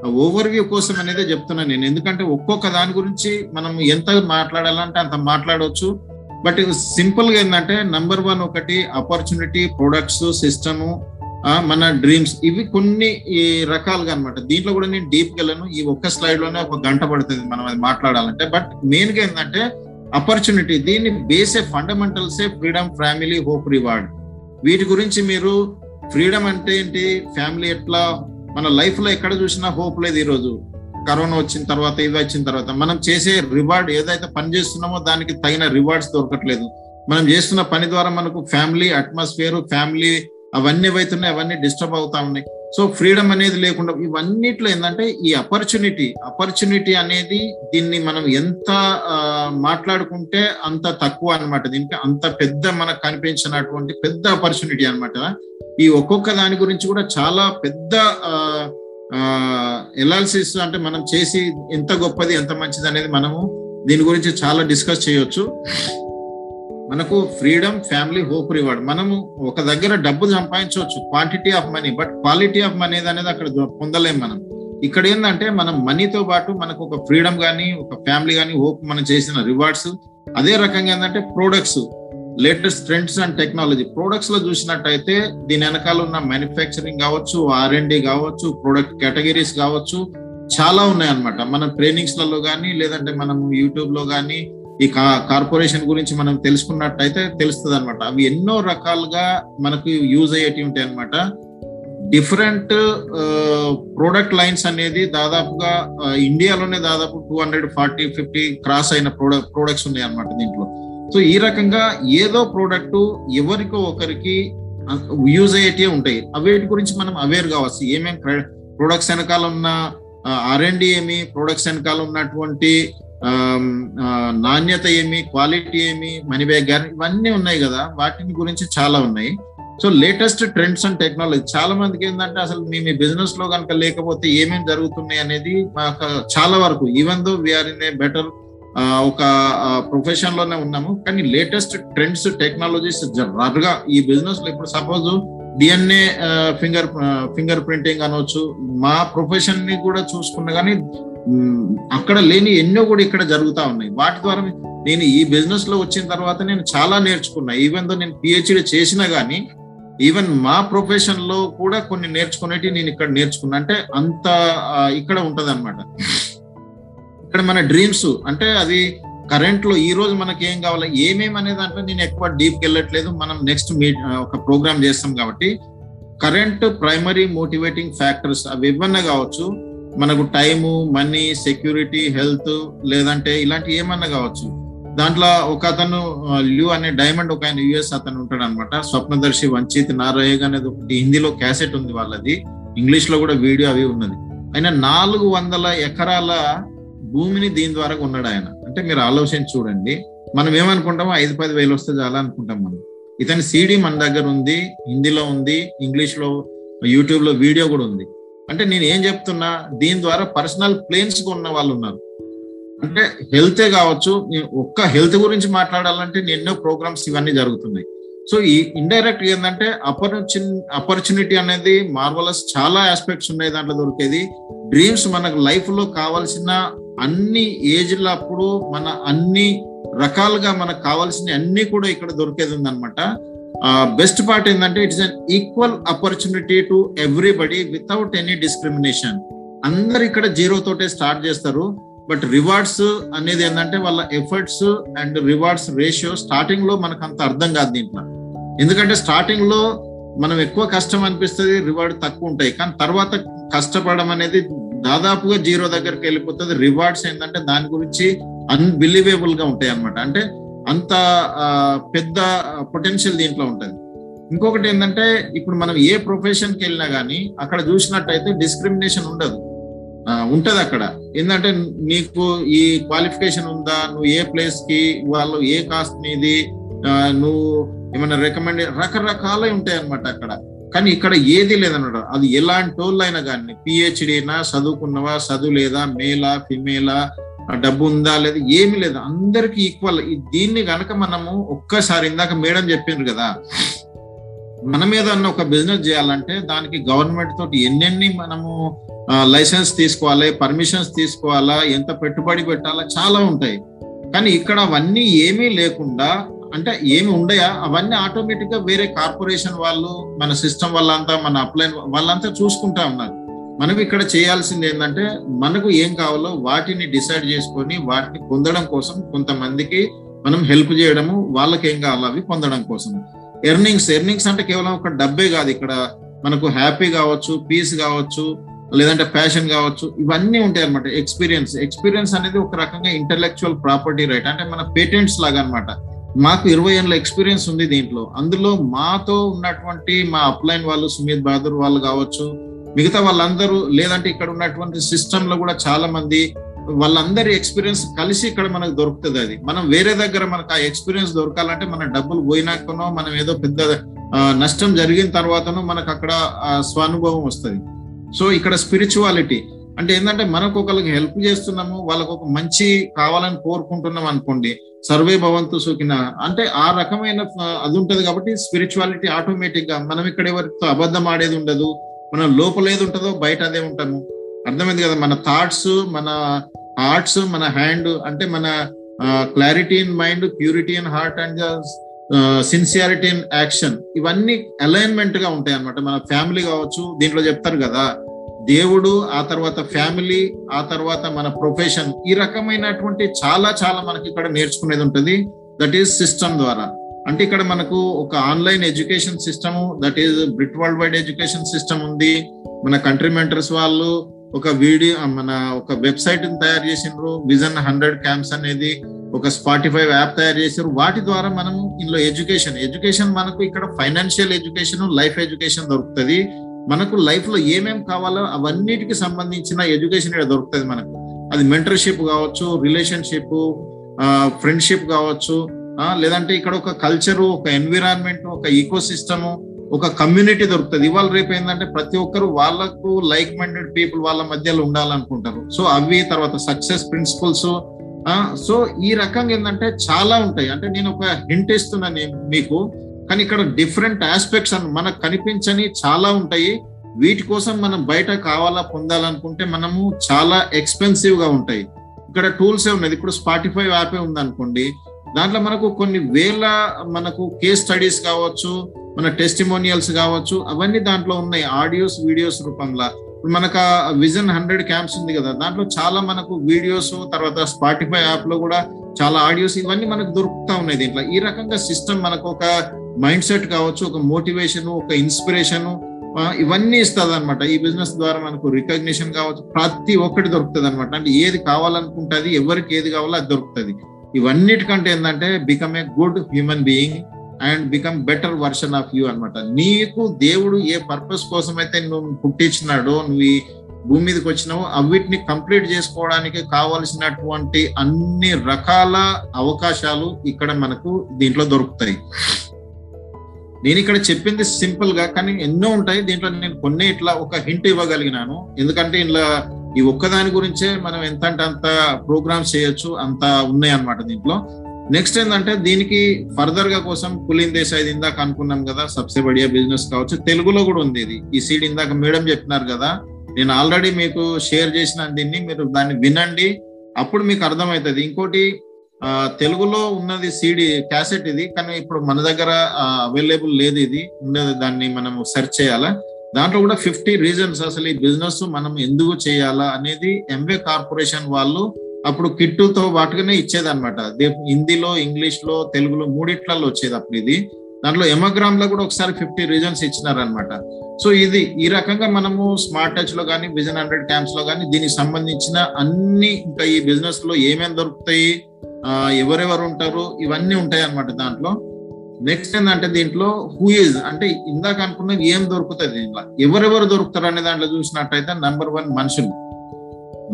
ఓవర్ వ్యూ కోసం అనేది చెప్తున్నాను నేను. ఎందుకంటే ఒక్కొక్క దాని గురించి మనం ఎంత మాట్లాడాలంటే అంత మాట్లాడవచ్చు. బట్ సింపుల్గా ఏంటంటే నంబర్ వన్ ఒకటి ఆపర్చునిటీ ప్రొడక్ట్స్ సిస్టము మన డ్రీమ్స్ ఇవి కొన్ని రకాలుగా అనమాట దీంట్లో కూడా నేను డీప్ వెళ్ళను. ఈ ఒక్క స్లైడ్లోనే ఒక గంట పడుతుంది మనం అది మాట్లాడాలంటే. బట్ మెయిన్గా ఏంటంటే ఆపర్చునిటీ దీన్ని బేసే ఫండమెంటల్సే ఫ్రీడమ్ ఫ్యామిలీ హోప్ రివార్డ్. వీటి గురించి మీరు ఫ్రీడమ్ అంటే ఏంటి? ఫ్యామిలీ ఎట్లా? మన లైఫ్లో ఎక్కడ చూసినా హోప్ లేదు ఈరోజు. కరోనా వచ్చిన తర్వాత ఇది వచ్చిన తర్వాత మనం చేసే రివార్డ్ ఏదైతే పని చేస్తున్నామో దానికి తగిన రివార్డ్స్ దొరకట్లేదు. మనం చేస్తున్న పని ద్వారా మనకు ఫ్యామిలీ అట్మాస్ఫియర్ ఫ్యామిలీ అవన్నీ అవుతున్నాయి అవన్నీ డిస్టర్బ్ అవుతా ఉన్నాయి. సో ఫ్రీడమ్ అనేది లేకుండా ఇవన్నిట్లో ఏంటంటే ఈ అపర్చునిటీ అపర్చునిటీ అనేది దీన్ని మనం ఎంత మాట్లాడుకుంటే అంత తక్కువ అనమాట దీనికి అంత పెద్ద మనకు కనిపించినటువంటి పెద్ద అపర్చునిటీ అనమాట ఈ ఒక్కొక్క దాని గురించి కూడా చాలా పెద్ద ఎల్ఆర్సీస్ అంటే మనం చేసి ఎంత గొప్పది ఎంత మంచిది అనేది మనము దీని గురించి చాలా డిస్కస్ చేయొచ్చు. మనకు ఫ్రీడమ్ ఫ్యామిలీ హోప్ రివార్డ్ మనము ఒక దగ్గర డబ్బు సంపాదించవచ్చు quantity of money but quality of money అనేది అక్కడ పొందలేం మనం. ఇక్కడ ఏంటంటే మనం మనీతో పాటు మనకు ఒక ఫ్రీడమ్ కానీ ఒక ఫ్యామిలీ కానీ హోప్ మనం చేసిన రివార్డ్స్ అదే రకంగా ఏంటంటే products latest trends and technology. ప్రోడక్ట్స్లో చూసినట్టయితే దీని వెనకాల ఉన్న మ్యానుఫ్యాక్చరింగ్ కావచ్చు ఆర్ అండ్ కావచ్చు ప్రోడక్ట్ కేటగిరీస్ కావచ్చు చాలా ఉన్నాయి అనమాట మన ట్రైనింగ్స్లలో కానీ లేదంటే మనం యూట్యూబ్లో కానీ ఈ కార్పొరేషన్ గురించి మనం తెలుసుకున్నట్టయితే తెలుస్తుంది అనమాట అవి ఎన్నో రకాలుగా మనకు యూజ్ అయ్యేటివి ఉంటాయి అనమాట డిఫరెంట్ ప్రోడక్ట్ లైన్స్ అనేది దాదాపుగా ఇండియాలోనే దాదాపు two hundred forty fifty cross అయిన ప్రోడక్ట్ ప్రోడక్ట్స్ ఉన్నాయి అనమాట దీంట్లో. సో ఈ రకంగా ఏదో ప్రోడక్ట్ ఎవరికో ఒకరికి యూజ్ అయ్యేటివే ఉంటాయి. అవేటి గురించి మనం అవేర్ కావచ్చు. ఏమేమి ప్రొడక్ట్స్ వెనకాల ఉన్న ఆర్ అండ్ ఏమి ప్రొడక్ట్స్ వెనకాల ఉన్నటువంటి నాణ్యత ఏమి క్వాలిటీ ఏమి మనీ బ్యాగ్ గ్యారెంటీ ఇవన్నీ ఉన్నాయి కదా. వాటిని గురించి చాలా ఉన్నాయి. So latest trends and technology చాలా మందికి ఏంటంటే అసలు మీ మీ బిజినెస్లో కనుక లేకపోతే ఏమేమి జరుగుతున్నాయి అనేది మాకు చాలా వరకు even though we are in a better ఒక ప్రొఫెషన్లోనే ఉన్నాము. కానీ లేటెస్ట్ ట్రెండ్స్ టెక్నాలజీస్ రర్గా ఈ బిజినెస్లో ఇప్పుడు suppose DNA finger finger printing అనవచ్చు మా ప్రొఫెషన్ని కూడా చూసుకున్నా కానీ అక్కడ లేని ఎన్నో కూడా ఇక్కడ జరుగుతా ఉన్నాయి. వాటి ద్వారా నేను ఈ బిజినెస్లో వచ్చిన తర్వాత నేను చాలా నేర్చుకున్నా. ఈవెన్ దో నేను పిహెచ్డి చేసినా కానీ ఈవెన్ మా ప్రొఫెషన్లో కూడా కొన్ని నేర్చుకునేటివి నేను ఇక్కడ నేర్చుకున్నా. అంటే అంత ఇక్కడ ఉంటది అనమాట ఇక్కడ మన డ్రీమ్స్ అంటే అది కరెంట్లో ఈ రోజు మనకి ఏం కావాలి ఏమేమి అనే దాంట్లో నేను ఎక్కువ డీప్ వెళ్ళట్లేదు. మనం నెక్స్ట్ మీట్ ఒక ప్రోగ్రామ్ చేస్తాం కాబట్టి కరెంట్ ప్రైమరీ మోటివేటింగ్ ఫ్యాక్టర్స్ అవి ఏమన్నా కావచ్చు. మనకు టైము మనీ సెక్యూరిటీ హెల్త్ లేదంటే ఇలాంటి ఏమన్నా కావచ్చు. దాంట్లో ఒక అతను ల్యూ అనే డైమండ్ ఒక ఆయన యుఎస్ అతను ఉంటాడు అనమాట స్వప్నదర్శి వంచిత్ నారయ్య అనేది ఒకటి. హిందీలో క్యాసెట్ ఉంది వాళ్ళది. ఇంగ్లీష్లో కూడా వీడియో అవి ఉన్నది. ఆయన నాలుగు వందల ఎకరాల భూమిని దీని ద్వారా కొన్నాడు ఆయన. అంటే మీరు ఆలోచించి చూడండి. మనం ఏమనుకుంటామో ఐదు పది వేలు వస్తే చాలా అనుకుంటాం మనం. ఇతని సీడీ మన దగ్గర ఉంది హిందీలో ఉంది ఇంగ్లీష్లో యూట్యూబ్లో వీడియో కూడా ఉంది. అంటే నేను ఏం చెప్తున్నా దీని ద్వారా పర్సనల్ ప్లేన్స్ కొన్న వాళ్ళు ఉన్నారు. అంటే హెల్తే కావచ్చు ఒక్క హెల్త్ గురించి మాట్లాడాలంటే ఎన్నో ప్రోగ్రామ్స్ ఇవన్నీ జరుగుతున్నాయి. సో ఈ ఇండైరెక్ట్ ఏంటంటే అపర్చుని అపర్చునిటీ అనేది మార్వలస్ చాలా ఆస్పెక్ట్స్ ఉన్నాయి దాంట్లో దొరికేది. డ్రీమ్స్ మనకు లైఫ్లో కావాల్సిన అన్ని ఏజ్ల అప్పుడు మన అన్ని రకాలుగా మనకు కావాల్సిన అన్ని కూడా ఇక్కడ దొరికేది ఉందన్నమాట. బెస్ట్ పార్ట్ ఏంటంటే it's an equal opportunity to everybody without any discrimination అందరు ఇక్కడ జీరో తోటే స్టార్ట్ చేస్తారు. బట్ రివార్డ్స్ అనేది ఏంటంటే వాళ్ళ ఎఫర్ట్స్ అండ్ రివార్డ్స్ రేషియో స్టార్టింగ్లో మనకు అంత అర్థం కాదు దీంట్లో. ఎందుకంటే స్టార్టింగ్లో మనం ఎక్కువ కష్టం అనిపిస్తుంది రివార్డ్ తక్కువ ఉంటాయి. కానీ తర్వాత కష్టపడడం అనేది దాదాపుగా జీరో దగ్గరికి వెళ్ళిపోతుంది. రివార్డ్స్ ఏంటంటే దాని గురించి అన్బిలీవేబుల్గా ఉంటాయి అనమాట అంటే అంత పెద్ద పొటెన్షియల్ దీంట్లో ఉంటుంది. ఇంకొకటి ఏంటంటే ఇప్పుడు మనం ఏ ప్రొఫెషన్కి వెళ్ళినా కానీ అక్కడ చూసినట్టయితే డిస్క్రిమినేషన్ ఉండదు. ఉంటది అక్కడ. ఏంటంటే నీకు ఈ క్వాలిఫికేషన్ ఉందా? నువ్వు ఏ ప్లేస్కి వాళ్ళు ఏ కాస్ట్ నీది? నువ్వు ఏమైనా రికమెండ్ రకరకాలే ఉంటాయి అనమాట అక్కడ. కానీ ఇక్కడ ఏది లేదన్నాడు. అది ఎలాంటి వాళ్ళు అయినా కానీ పిహెచ్డీనా చదువుకున్నవా చదువు లేదా మేలా ఫిమేలా డబ్బు ఉందా లేదా ఏమి లేదు. అందరికి ఈక్వల్ దీన్ని కనుక మనము ఒక్కసారి ఇందాక మేడం చెప్పిండ్రు కదా మన మీద అన్న ఒక బిజినెస్ చేయాలంటే దానికి గవర్నమెంట్ తోటి ఎన్నెన్ని మనము లైసెన్స్ తీసుకోవాలి పర్మిషన్స్ తీసుకోవాలా ఎంత పెట్టుబడి పెట్టాలా చాలా ఉంటాయి. కానీ ఇక్కడ అవన్నీ ఏమీ లేకుండా అంటే ఏమి ఉండయా? అవన్నీ ఆటోమేటిక్గా వేరే కార్పొరేషన్ వాళ్ళు మన సిస్టమ్ వాళ్ళంతా మన అప్లైన్ వాళ్ళంతా చూసుకుంటా ఉన్నారు. మనం ఇక్కడ చేయాల్సింది ఏంటంటే మనకు ఏం కావాలో వాటిని డిసైడ్ చేసుకొని వాటిని పొందడం కోసం కొంతమందికి మనం హెల్ప్ చేయడము వాళ్ళకి ఏం కావాలో అవి పొందడం కోసం. ఎర్నింగ్స్ ఎర్నింగ్స్ అంటే కేవలం ఒక డబ్బే కాదు ఇక్కడ. మనకు హ్యాపీ కావచ్చు పీస్ కావచ్చు లేదంటే ప్యాషన్ కావచ్చు ఇవన్నీ ఉంటాయి అనమాట ఎక్స్పీరియన్స్. ఎక్స్పీరియన్స్ అనేది ఒక రకంగా ఇంటలెక్చువల్ ప్రాపర్టీ రైట్. అంటే మన పేటెంట్స్ లాగా అనమాట మాకు ఇరవై ఏళ్ళ ఎక్స్పీరియన్స్ ఉంది దీంట్లో. అందులో మాతో ఉన్నటువంటి మా అప్లైన్ వాళ్ళు సుమిత్ బహదూర్ వాళ్ళు కావచ్చు మిగతా వాళ్ళందరూ లేదంటే ఇక్కడ ఉన్నటువంటి సిస్టమ్లో కూడా చాలా మంది వాళ్ళందరి ఎక్స్పీరియన్స్ కలిసి ఇక్కడ మనకు దొరుకుతుంది అది. మనం వేరే దగ్గర మనకు ఆ ఎక్స్పీరియన్స్ దొరకాలంటే మన డబ్బులు పోయినాకనో మనం ఏదో పెద్ద నష్టం జరిగిన తర్వాతనో మనకు అక్కడ స్వానుభవం వస్తుంది. సో ఇక్కడ స్పిరిచువాలిటీ అంటే ఏంటంటే మనకు ఒకరికి హెల్ప్ చేస్తున్నాము వాళ్ళకు ఒక మంచి కావాలని కోరుకుంటున్నాం అనుకోండి సర్వే భవంతు సోకిన అంటే ఆ రకమైన అది ఉంటది కాబట్టి స్పిరిచువాలిటీ ఆటోమేటిక్గా మనం ఇక్కడ ఎవరితో అబద్ధం ఆడేది ఉండదు. మనం లోపల ఏది ఉంటుందో బయట అదే ఉంటాము. అర్థమైంది కదా? మన థాట్స్ మన హార్ట్స్ మన హ్యాండ్ అంటే మన clarity in mind purity in heart and sincerity in action ఇవన్నీ అలైన్మెంట్గా ఉంటాయి అనమాట మన ఫ్యామిలీ కావచ్చు దీంట్లో చెప్తారు కదా? దేవుడు ఆ తర్వాత ఫ్యామిలీ ఆ తర్వాత మన ప్రొఫెషన్ ఈ రకమైనటువంటి చాలా చాలా మనకి ఇక్కడ నేర్చుకునేది ఉంటుంది. దట్ ఈస్ సిస్టమ్ ద్వారా. అంటే ఇక్కడ మనకు ఒక online education system that is Britt Worldwide education system ఉంది. మన కంట్రీ మెంటర్స్ వాళ్ళు ఒక వీడియో మన ఒక వెబ్సైట్ తయారు చేసిండ్రు. విజన్ హండ్రెడ్ క్యాంప్స్ అనేది ఒక స్పాటిఫై యాప్ తయారు చేశారు వాటి ద్వారా మనం ఇందులో ఎడ్యుకేషన్ ఎడ్యుకేషన్ మనకు ఇక్కడ ఫైనాన్షియల్ ఎడ్యుకేషన్ లైఫ్ ఎడ్యుకేషన్ దొరుకుతుంది. మనకు లైఫ్లో ఏమేం ఏమేమి కావాలో అవన్నిటికి సంబంధించిన ఎడ్యుకేషన్ ఇక్కడ దొరుకుతుంది మనకు. అది మెంటర్షిప్ కావచ్చు రిలేషన్షిప్ ఫ్రెండ్షిప్ కావచ్చు లేదంటే ఇక్కడ ఒక కల్చరు ఒక ఎన్విరాన్మెంట్ ఒక ఈకో సిస్టము ఒక కమ్యూనిటీ దొరుకుతుంది. ఇవాళ రేపు ఏంటంటే ప్రతి ఒక్కరు వాళ్ళకు లైక్ మైండెడ్ పీపుల్ వాళ్ళ మధ్యలో ఉండాలనుకుంటారు. సో అవి తర్వాత సక్సెస్ ప్రిన్సిపల్స్ సో ఈ రకంగా ఏంటంటే చాలా ఉంటాయి. అంటే నేను ఒక హింట్ ఇస్తున్నాను మీకు. కానీ ఇక్కడ డిఫరెంట్ ఆస్పెక్ట్స్ అని మనకు కనిపించని చాలా ఉంటాయి. వీటి కోసం మనం బయట కావాలా పొందాలనుకుంటే మనము చాలా ఎక్స్పెన్సివ్గా ఉంటాయి. ఇక్కడ టూల్స్ ఏ ఉన్నది. ఇప్పుడు స్పాటిఫై యాపే ఉంది అనుకోండి దాంట్లో మనకు కొన్ని వేల మనకు కేస్ స్టడీస్ కావచ్చు మన టెస్టిమోనియల్స్ కావచ్చు అవన్నీ దాంట్లో ఉన్నాయి. ఆడియోస్ వీడియోస్ రూపంలో. ఇప్పుడు మనకు విజన్ హండ్రెడ్ క్యాంప్స్ ఉంది కదా. దాంట్లో చాలా మనకు వీడియోస్ తర్వాత స్పాటిఫై యాప్లో కూడా చాలా ఆడియోస్ ఇవన్నీ మనకు దొరుకుతా ఉన్నాయి దీంట్లో. ఈ రకంగా సిస్టమ్ మనకు ఒక మైండ్ సెట్ కావచ్చు ఒక మోటివేషన్ ఒక ఇన్స్పిరేషన్ ఇవన్నీ ఇస్తుంది అనమాట ఈ బిజినెస్ ద్వారా మనకు రికగ్నిషన్ కావచ్చు ప్రతి ఒక్కటి దొరుకుతుంది అనమాట అంటే ఏది కావాలనుకుంటుంది ఎవరికి ఏది కావాలో అది దొరుకుతుంది. ఇవన్నిటికంటే ఏంటంటే become a good human being and become better version of you అనమాట నీకు దేవుడు ఏ పర్పస్ కోసం అయితే నువ్వు పుట్టించినాడో నువ్వు ఈ భూమి మీదకి వచ్చినావు అవిటిని కంప్లీట్ చేసుకోవడానికి కావలసినటువంటి అన్ని రకాల అవకాశాలు ఇక్కడ మనకు దీంట్లో దొరుకుతాయి. నేను ఇక్కడ చెప్పింది సింపుల్గా కానీ ఎన్నో ఉంటాయి. దీంట్లో నేను కొన్ని ఇట్లా ఒక హింట్ ఇవ్వగలిగినాను. ఎందుకంటే ఇలా ఈ ఒక్కదాని గురించే మనం ఎంత అంటే అంత ప్రోగ్రామ్స్ చేయొచ్చు అంత ఉన్నాయి అనమాట దీంట్లో. నెక్స్ట్ ఏంటంటే దీనికి ఫర్దర్గా కోసం కులీన్ దేశాయి ఇందాక అనుకున్నాం కదా సబ్సే బడియా బిజినెస్ కావచ్చు. తెలుగులో కూడా ఉంది ఇది. ఈ సీడ్ ఇందాక మేడం చెప్పినారు కదా. నేను ఆల్రెడీ మీకు షేర్ చేసిన దీన్ని. మీరు దాన్ని వినండి. అప్పుడు మీకు అర్థమవుతుంది. ఇంకోటి తెలుగులో ఉన్నది సిడి క్యాసెట్ ఇది. కానీ ఇప్పుడు మన దగ్గర అవైలబుల్ లేదు ఇది. ఉండేది దాన్ని మనం సెర్చ్ చేయాలా? దాంట్లో కూడా ఫిఫ్టీ రీజన్స్ అసలు ఈ బిజినెస్ మనం ఎందుకు చేయాలా అనేది ఎంవే కార్పొరేషన్ వాళ్ళు అప్పుడు కిట్టుతో పాటుగానే ఇచ్చేదనమాట హిందీలో ఇంగ్లీష్లో తెలుగులో మూడిట్లలో వచ్చేది అప్పుడు ఇది. దాంట్లో ఎమోగ్రామ్లో కూడా ఒకసారి ఫిఫ్టీ రీజన్స్ ఇచ్చినారనమాట సో ఇది ఈ రకంగా మనము స్మార్ట్ టచ్లో కానీ విజన్ హండ్రెడ్ క్యాంప్స్లో కానీ దీనికి సంబంధించిన అన్ని ఇంకా ఈ బిజినెస్లో ఏమేమి దొరుకుతాయి ఎవరెవరు ఉంటారు? ఇవన్నీ ఉంటాయి అనమాట దాంట్లో. నెక్స్ట్ ఏంటంటే దీంట్లో హూ ఇస్ అంటే ఇందాక అనుకున్నది ఏం దొరుకుతుంది దీంట్లో? ఎవరెవరు దొరుకుతారు అనే దాంట్లో చూసినట్టయితే నంబర్ వన్ మనుషులు.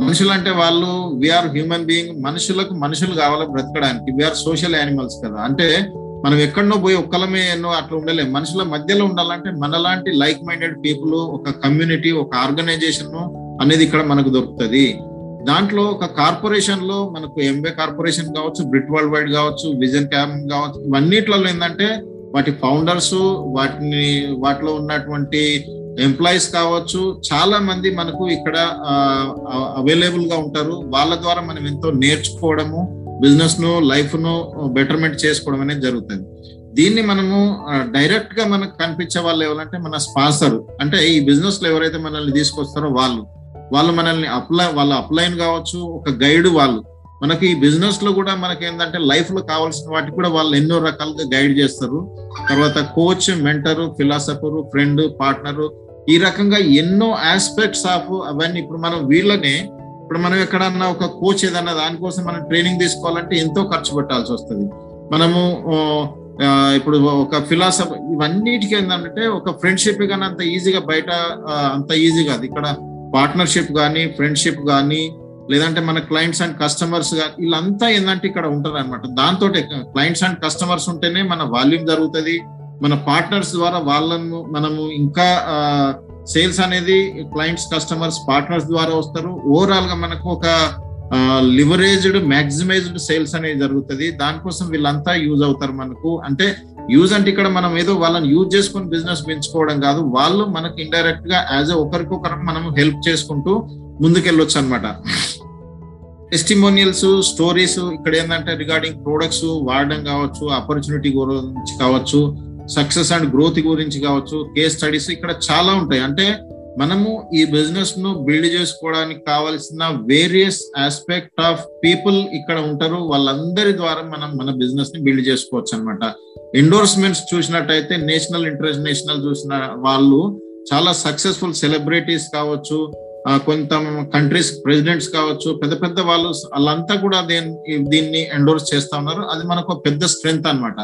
మనుషులు అంటే వాళ్ళు వీఆర్ హ్యూమన్ బీయింగ్ మనుషులకు మనుషులు కావాలి బ్రతకడానికి? వీఆర్ సోషల్ యానిమల్స్ కదా. అంటే మనం ఎక్కడనో పోయి ఒక్కలమే ఎన్నో అట్లా ఉండలేము మనుషుల మధ్యలో ఉండాలంటే మనలాంటి లైక్ మైండెడ్ పీపుల్ ఒక కమ్యూనిటీ ఒక ఆర్గనైజేషన్ అనేది ఇక్కడ మనకు దొరుకుతుంది. దాంట్లో ఒక కార్పొరేషన్లో మనకు ఎంబే కార్పొరేషన్ కావచ్చు బ్రిట్ వరల్డ్ వైడ్ కావచ్చు విజన్ క్యామ్ కావచ్చు ఇవన్నిట్లలో ఏంటంటే వాటి ఫౌండర్స్ వాటిని వాటిలో ఉన్నటువంటి ఎంప్లాయీస్ కావచ్చు చాలా మంది మనకు ఇక్కడ అవైలబుల్గా ఉంటారు. వాళ్ళ ద్వారా మనం ఎంతో నేర్చుకోవడము బిజినెస్ను లైఫ్ను బెటర్మెంట్ చేసుకోవడం అనేది జరుగుతుంది. దీన్ని మనము డైరెక్ట్గా మనకు కనిపించే వాళ్ళు ఎవరంటే మన స్పాన్సర్ అంటే ఈ బిజినెస్లో ఎవరైతే మనల్ని తీసుకొస్తారో వాళ్ళు. వాళ్ళు మనల్ని అప్లై వాళ్ళ అప్లైన్ కావచ్చు ఒక గైడ్ వాళ్ళు. మనకి ఈ బిజినెస్లో కూడా మనకి ఏంటంటే లైఫ్లో కావాల్సిన వాటికి కూడా వాళ్ళు ఎన్నో రకాలుగా గైడ్ చేస్తారు. తర్వాత coach mentor philosopher friend partner ఈ రకంగా ఎన్నో ఆస్పెక్ట్స్ ఆఫ్ అవన్నీ ఇప్పుడు మనం వీళ్ళనే ఇప్పుడు మనం ఎక్కడన్నా ఒక కోచ్ ఏదన్నా దానికోసం మనం ట్రైనింగ్ తీసుకోవాలంటే ఎంతో ఖర్చు పెట్టాల్సి వస్తుంది. మనము ఇప్పుడు ఒక ఫిలాసఫీ ఇవన్నిటికీ ఏంటంటే ఒక ఫ్రెండ్షిప్ కానీ అంత ఈజీగా బయట అంత ఈజీ కాదు. ఇక్కడ పార్ట్నర్షిప్ కానీ ఫ్రెండ్షిప్ కానీ లేదంటే మన క్లయింట్స్ అండ్ కస్టమర్స్ వీళ్ళంతా ఏంటంటే ఇక్కడ ఉంటారు అనమాట దాంతో క్లయింట్స్ అండ్ కస్టమర్స్ ఉంటేనే మన వాల్యూమ్ జరుగుతుంది. మన పార్ట్నర్స్ ద్వారా వాళ్ళను మనము ఇంకా సేల్స్ అనేది క్లయింట్స్ కస్టమర్స్ పార్ట్నర్స్ ద్వారా వస్తారు. ఓవరాల్గా మనకు ఒక లివరేజ్డ్ మ్యాక్సిమైజ్డ్ సేల్స్ అనేది జరుగుతుంది. దానికోసం వీళ్ళంతా యూజ్ అవుతారు మనకు. అంటే యూజ్ అంటే ఇక్కడ మనం ఏదో వాళ్ళని యూజ్ చేసుకుని బిజినెస్ పెంచుకోవడం కాదు. వాళ్ళు మనకు ఇండైరెక్ట్గా యాజ్ ఒకరికొకరు మనం హెల్ప్ చేసుకుంటూ ముందుకెళ్ళొచ్చు అనమాట టెస్టిమోనియల్స్ స్టోరీస్ ఇక్కడ ఏంటంటే రిగార్డింగ్ ప్రొడక్ట్స్ వాడడం కావచ్చు ఆపర్చునిటీ గురించి కావచ్చు సక్సెస్ అండ్ గ్రోత్ గురించి కావచ్చు కేస్ స్టడీస్ ఇక్కడ చాలా ఉంటాయి. అంటే మనము ఈ బిజినెస్ను బిల్డ్ చేసుకోవడానికి కావాల్సిన వేరియస్ ఆస్పెక్ట్ ఆఫ్ పీపుల్ ఇక్కడ ఉంటారు. వాళ్ళందరి ద్వారా మనం మన బిజినెస్ని బిల్డ్ చేసుకోవచ్చు అనమాట ఎండోర్స్మెంట్స్ చూసినట్టయితే నేషనల్ ఇంటర్నేషనల్ చూసిన వాళ్ళు చాలా సక్సెస్ఫుల్ సెలబ్రిటీస్ కావచ్చు కొంత కంట్రీస్ ప్రెసిడెంట్స్ కావచ్చు పెద్ద పెద్ద వాళ్ళు వాళ్ళంతా కూడా దీన్ని ఎండోర్స్ చేస్తా ఉన్నారు. అది మనకు పెద్ద స్ట్రెంగ్త్ అనమాట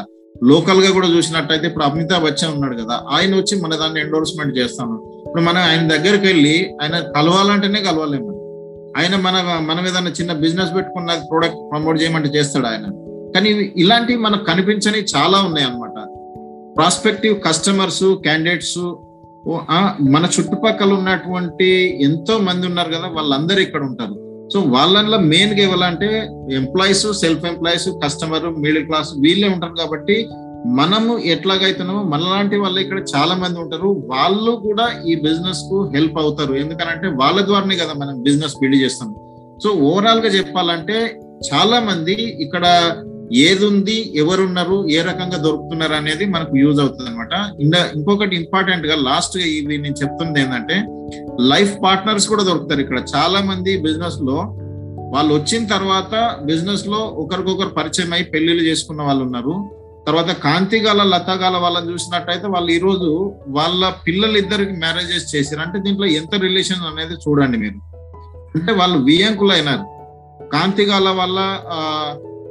లోకల్గా కూడా చూసినట్టయితే ఇప్పుడు అమితాబ్ బచ్చన్ ఉన్నాడు కదా ఆయన వచ్చి మన దాన్ని ఎండోర్స్మెంట్ చేస్తాను. ఇప్పుడు మనం ఆయన దగ్గరికి వెళ్ళి ఆయన కలవాలంటేనే కలవలేము. ఆయన మన మనం ఏదైనా చిన్న బిజినెస్ పెట్టుకున్న ప్రోడక్ట్ ప్రమోట్ చేయమంటే చేస్తాడు ఆయన. కానీ ఇలాంటివి మనకు కనిపించని చాలా ఉన్నాయి అనమాట ప్రాస్పెక్టివ్ కస్టమర్స్ క్యాండిడేట్స్ మన చుట్టుపక్కల ఉన్నటువంటి ఎంతో మంది ఉన్నారు కదా వాళ్ళందరూ ఇక్కడ ఉంటారు. సో వాళ్ళలో మెయిన్గా ఇవ్వాలంటే employees self employees customer middle class వీళ్ళే ఉంటారు కాబట్టి మనము ఎట్లాగైతున్నామో మనలాంటి వాళ్ళు ఇక్కడ చాలా మంది ఉంటారు. వాళ్ళు కూడా ఈ బిజినెస్కు హెల్ప్ అవుతారు. ఎందుకనంటే వాళ్ళ ద్వారానే కదా మనం బిజినెస్ బిల్డ్ చేస్తాం. సో ఓవరాల్గా చెప్పాలంటే చాలా మంది ఇక్కడ ఏది ఉంది ఎవరున్నారు ఏ రకంగా దొరుకుతున్నారు అనేది మనకు యూజ్ అవుతుంది అనమాట ఇంకొకటి ఇంపార్టెంట్గా లాస్ట్గా ఇవి నేను చెప్తుంది ఏంటంటే లైఫ్ పార్ట్నర్స్ కూడా దొరుకుతారు ఇక్కడ. చాలా మంది బిజినెస్లో వాళ్ళు వచ్చిన తర్వాత బిజినెస్లో ఒకరికొకరు పరిచయం అయి పెళ్ళిళ్ళు చేసుకున్న వాళ్ళు ఉన్నారు. తర్వాత కాంతిగాల లతగాల వాళ్ళని చూసినట్టయితే వాళ్ళు ఈ రోజు వాళ్ళ పిల్లలు ఇద్దరికి మ్యారేజెస్ చేశారు. అంటే దీంట్లో ఎంత రిలేషన్ అనేది చూడండి మీరు. అంటే వాళ్ళు వియంకులు అయినారు కాంతిగాల వల్ల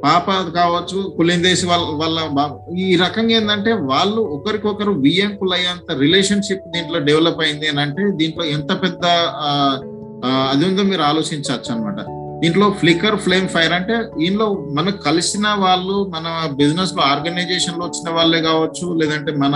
పాప కావచ్చు కులిందేసి వాళ్ళ వాళ్ళ ఈ రకంగా ఏంటంటే వాళ్ళు ఒకరికొకరు వియంకులు అయ్యేంత రిలేషన్షిప్ దీంట్లో డెవలప్ అయింది అని అంటే దీంట్లో ఎంత పెద్ద అది ఉందో మీరు ఆలోచించవచ్చు అనమాట దీంట్లో ఫ్లికర్ ఫ్లేమ్ ఫైర్ అంటే దీనిలో మనకు కలిసిన వాళ్ళు మన బిజినెస్లో ఆర్గనైజేషన్లో వచ్చిన వాళ్ళే కావచ్చు లేదంటే మన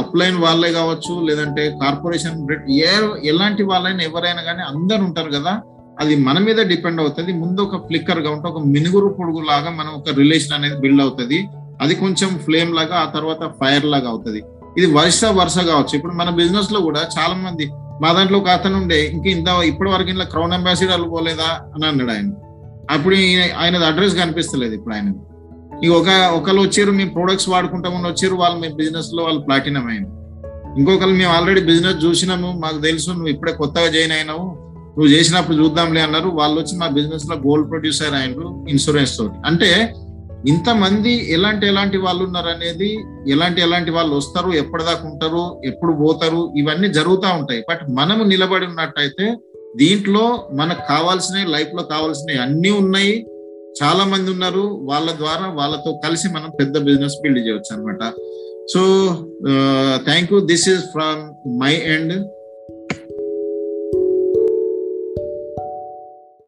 అప్లైన్ వాళ్ళే కావచ్చు లేదంటే కార్పొరేషన్ ఏ ఎలాంటి వాళ్ళైనా ఎవరైనా కానీ అందరు ఉంటారు కదా అది మన మీద డిపెండ్ అవుతుంది. ముందు ఒక ఫ్లిక్కర్గా ఉంటే ఒక మినుగురు పొడుగు లాగా మనం ఒక రిలేషన్ అనేది బిల్డ్ అవుతుంది. అది కొంచెం ఫ్లేమ్ లాగా ఆ తర్వాత ఫైర్ లాగా అవుతుంది. ఇది వరుస వరుస కావచ్చు. ఇప్పుడు మన బిజినెస్లో కూడా చాలా మంది మా దాంట్లో ఒక అతను ఉండే ఇంక ఇంత ఇప్పటి వరకు ఇంట్లో క్రౌన్ అంబాసిడర్లు పోలేదా అని అన్నాడు ఆయన. అప్పుడు ఆయన అడ్రస్ కనిపిస్తలేదు ఇప్పుడు ఆయన ఇక ఒక ఒకళ్ళు వచ్చారు మేము ప్రొడక్ట్స్ వాడుకుంటామని వచ్చారు వాళ్ళు మీ బిజినెస్లో వాళ్ళు ప్లాటినం అయింది ఇంకొకరు మేము ఆల్రెడీ బిజినెస్ చూసినాము మాకు తెలుసు నువ్వు ఇప్పుడే కొత్తగా జాయిన్ అయినావు నువ్వు చేసినప్పుడు చూద్దాంలే అన్నారు. వాళ్ళు వచ్చి మా బిజినెస్లో గోల్డ్ ప్రొడ్యూసర్ ఆయన ఇన్సూరెన్స్ తోటి. అంటే ఇంతమంది ఎలాంటి ఎలాంటి వాళ్ళు ఉన్నారు అనేది ఎలాంటి ఎలాంటి వాళ్ళు వస్తారు ఎప్పటిదాకా ఉంటారు ఎప్పుడు పోతారు ఇవన్నీ జరుగుతూ ఉంటాయి. బట్ మనము నిలబడి ఉన్నట్టయితే దీంట్లో మనకు కావాల్సినవి లైఫ్లో కావాల్సినవి అన్ని ఉన్నాయి. చాలా మంది ఉన్నారు వాళ్ళ ద్వారా వాళ్ళతో కలిసి మనం పెద్ద బిజినెస్ బిల్డ్ చేయవచ్చు అనమాట so thank you. This is from my end.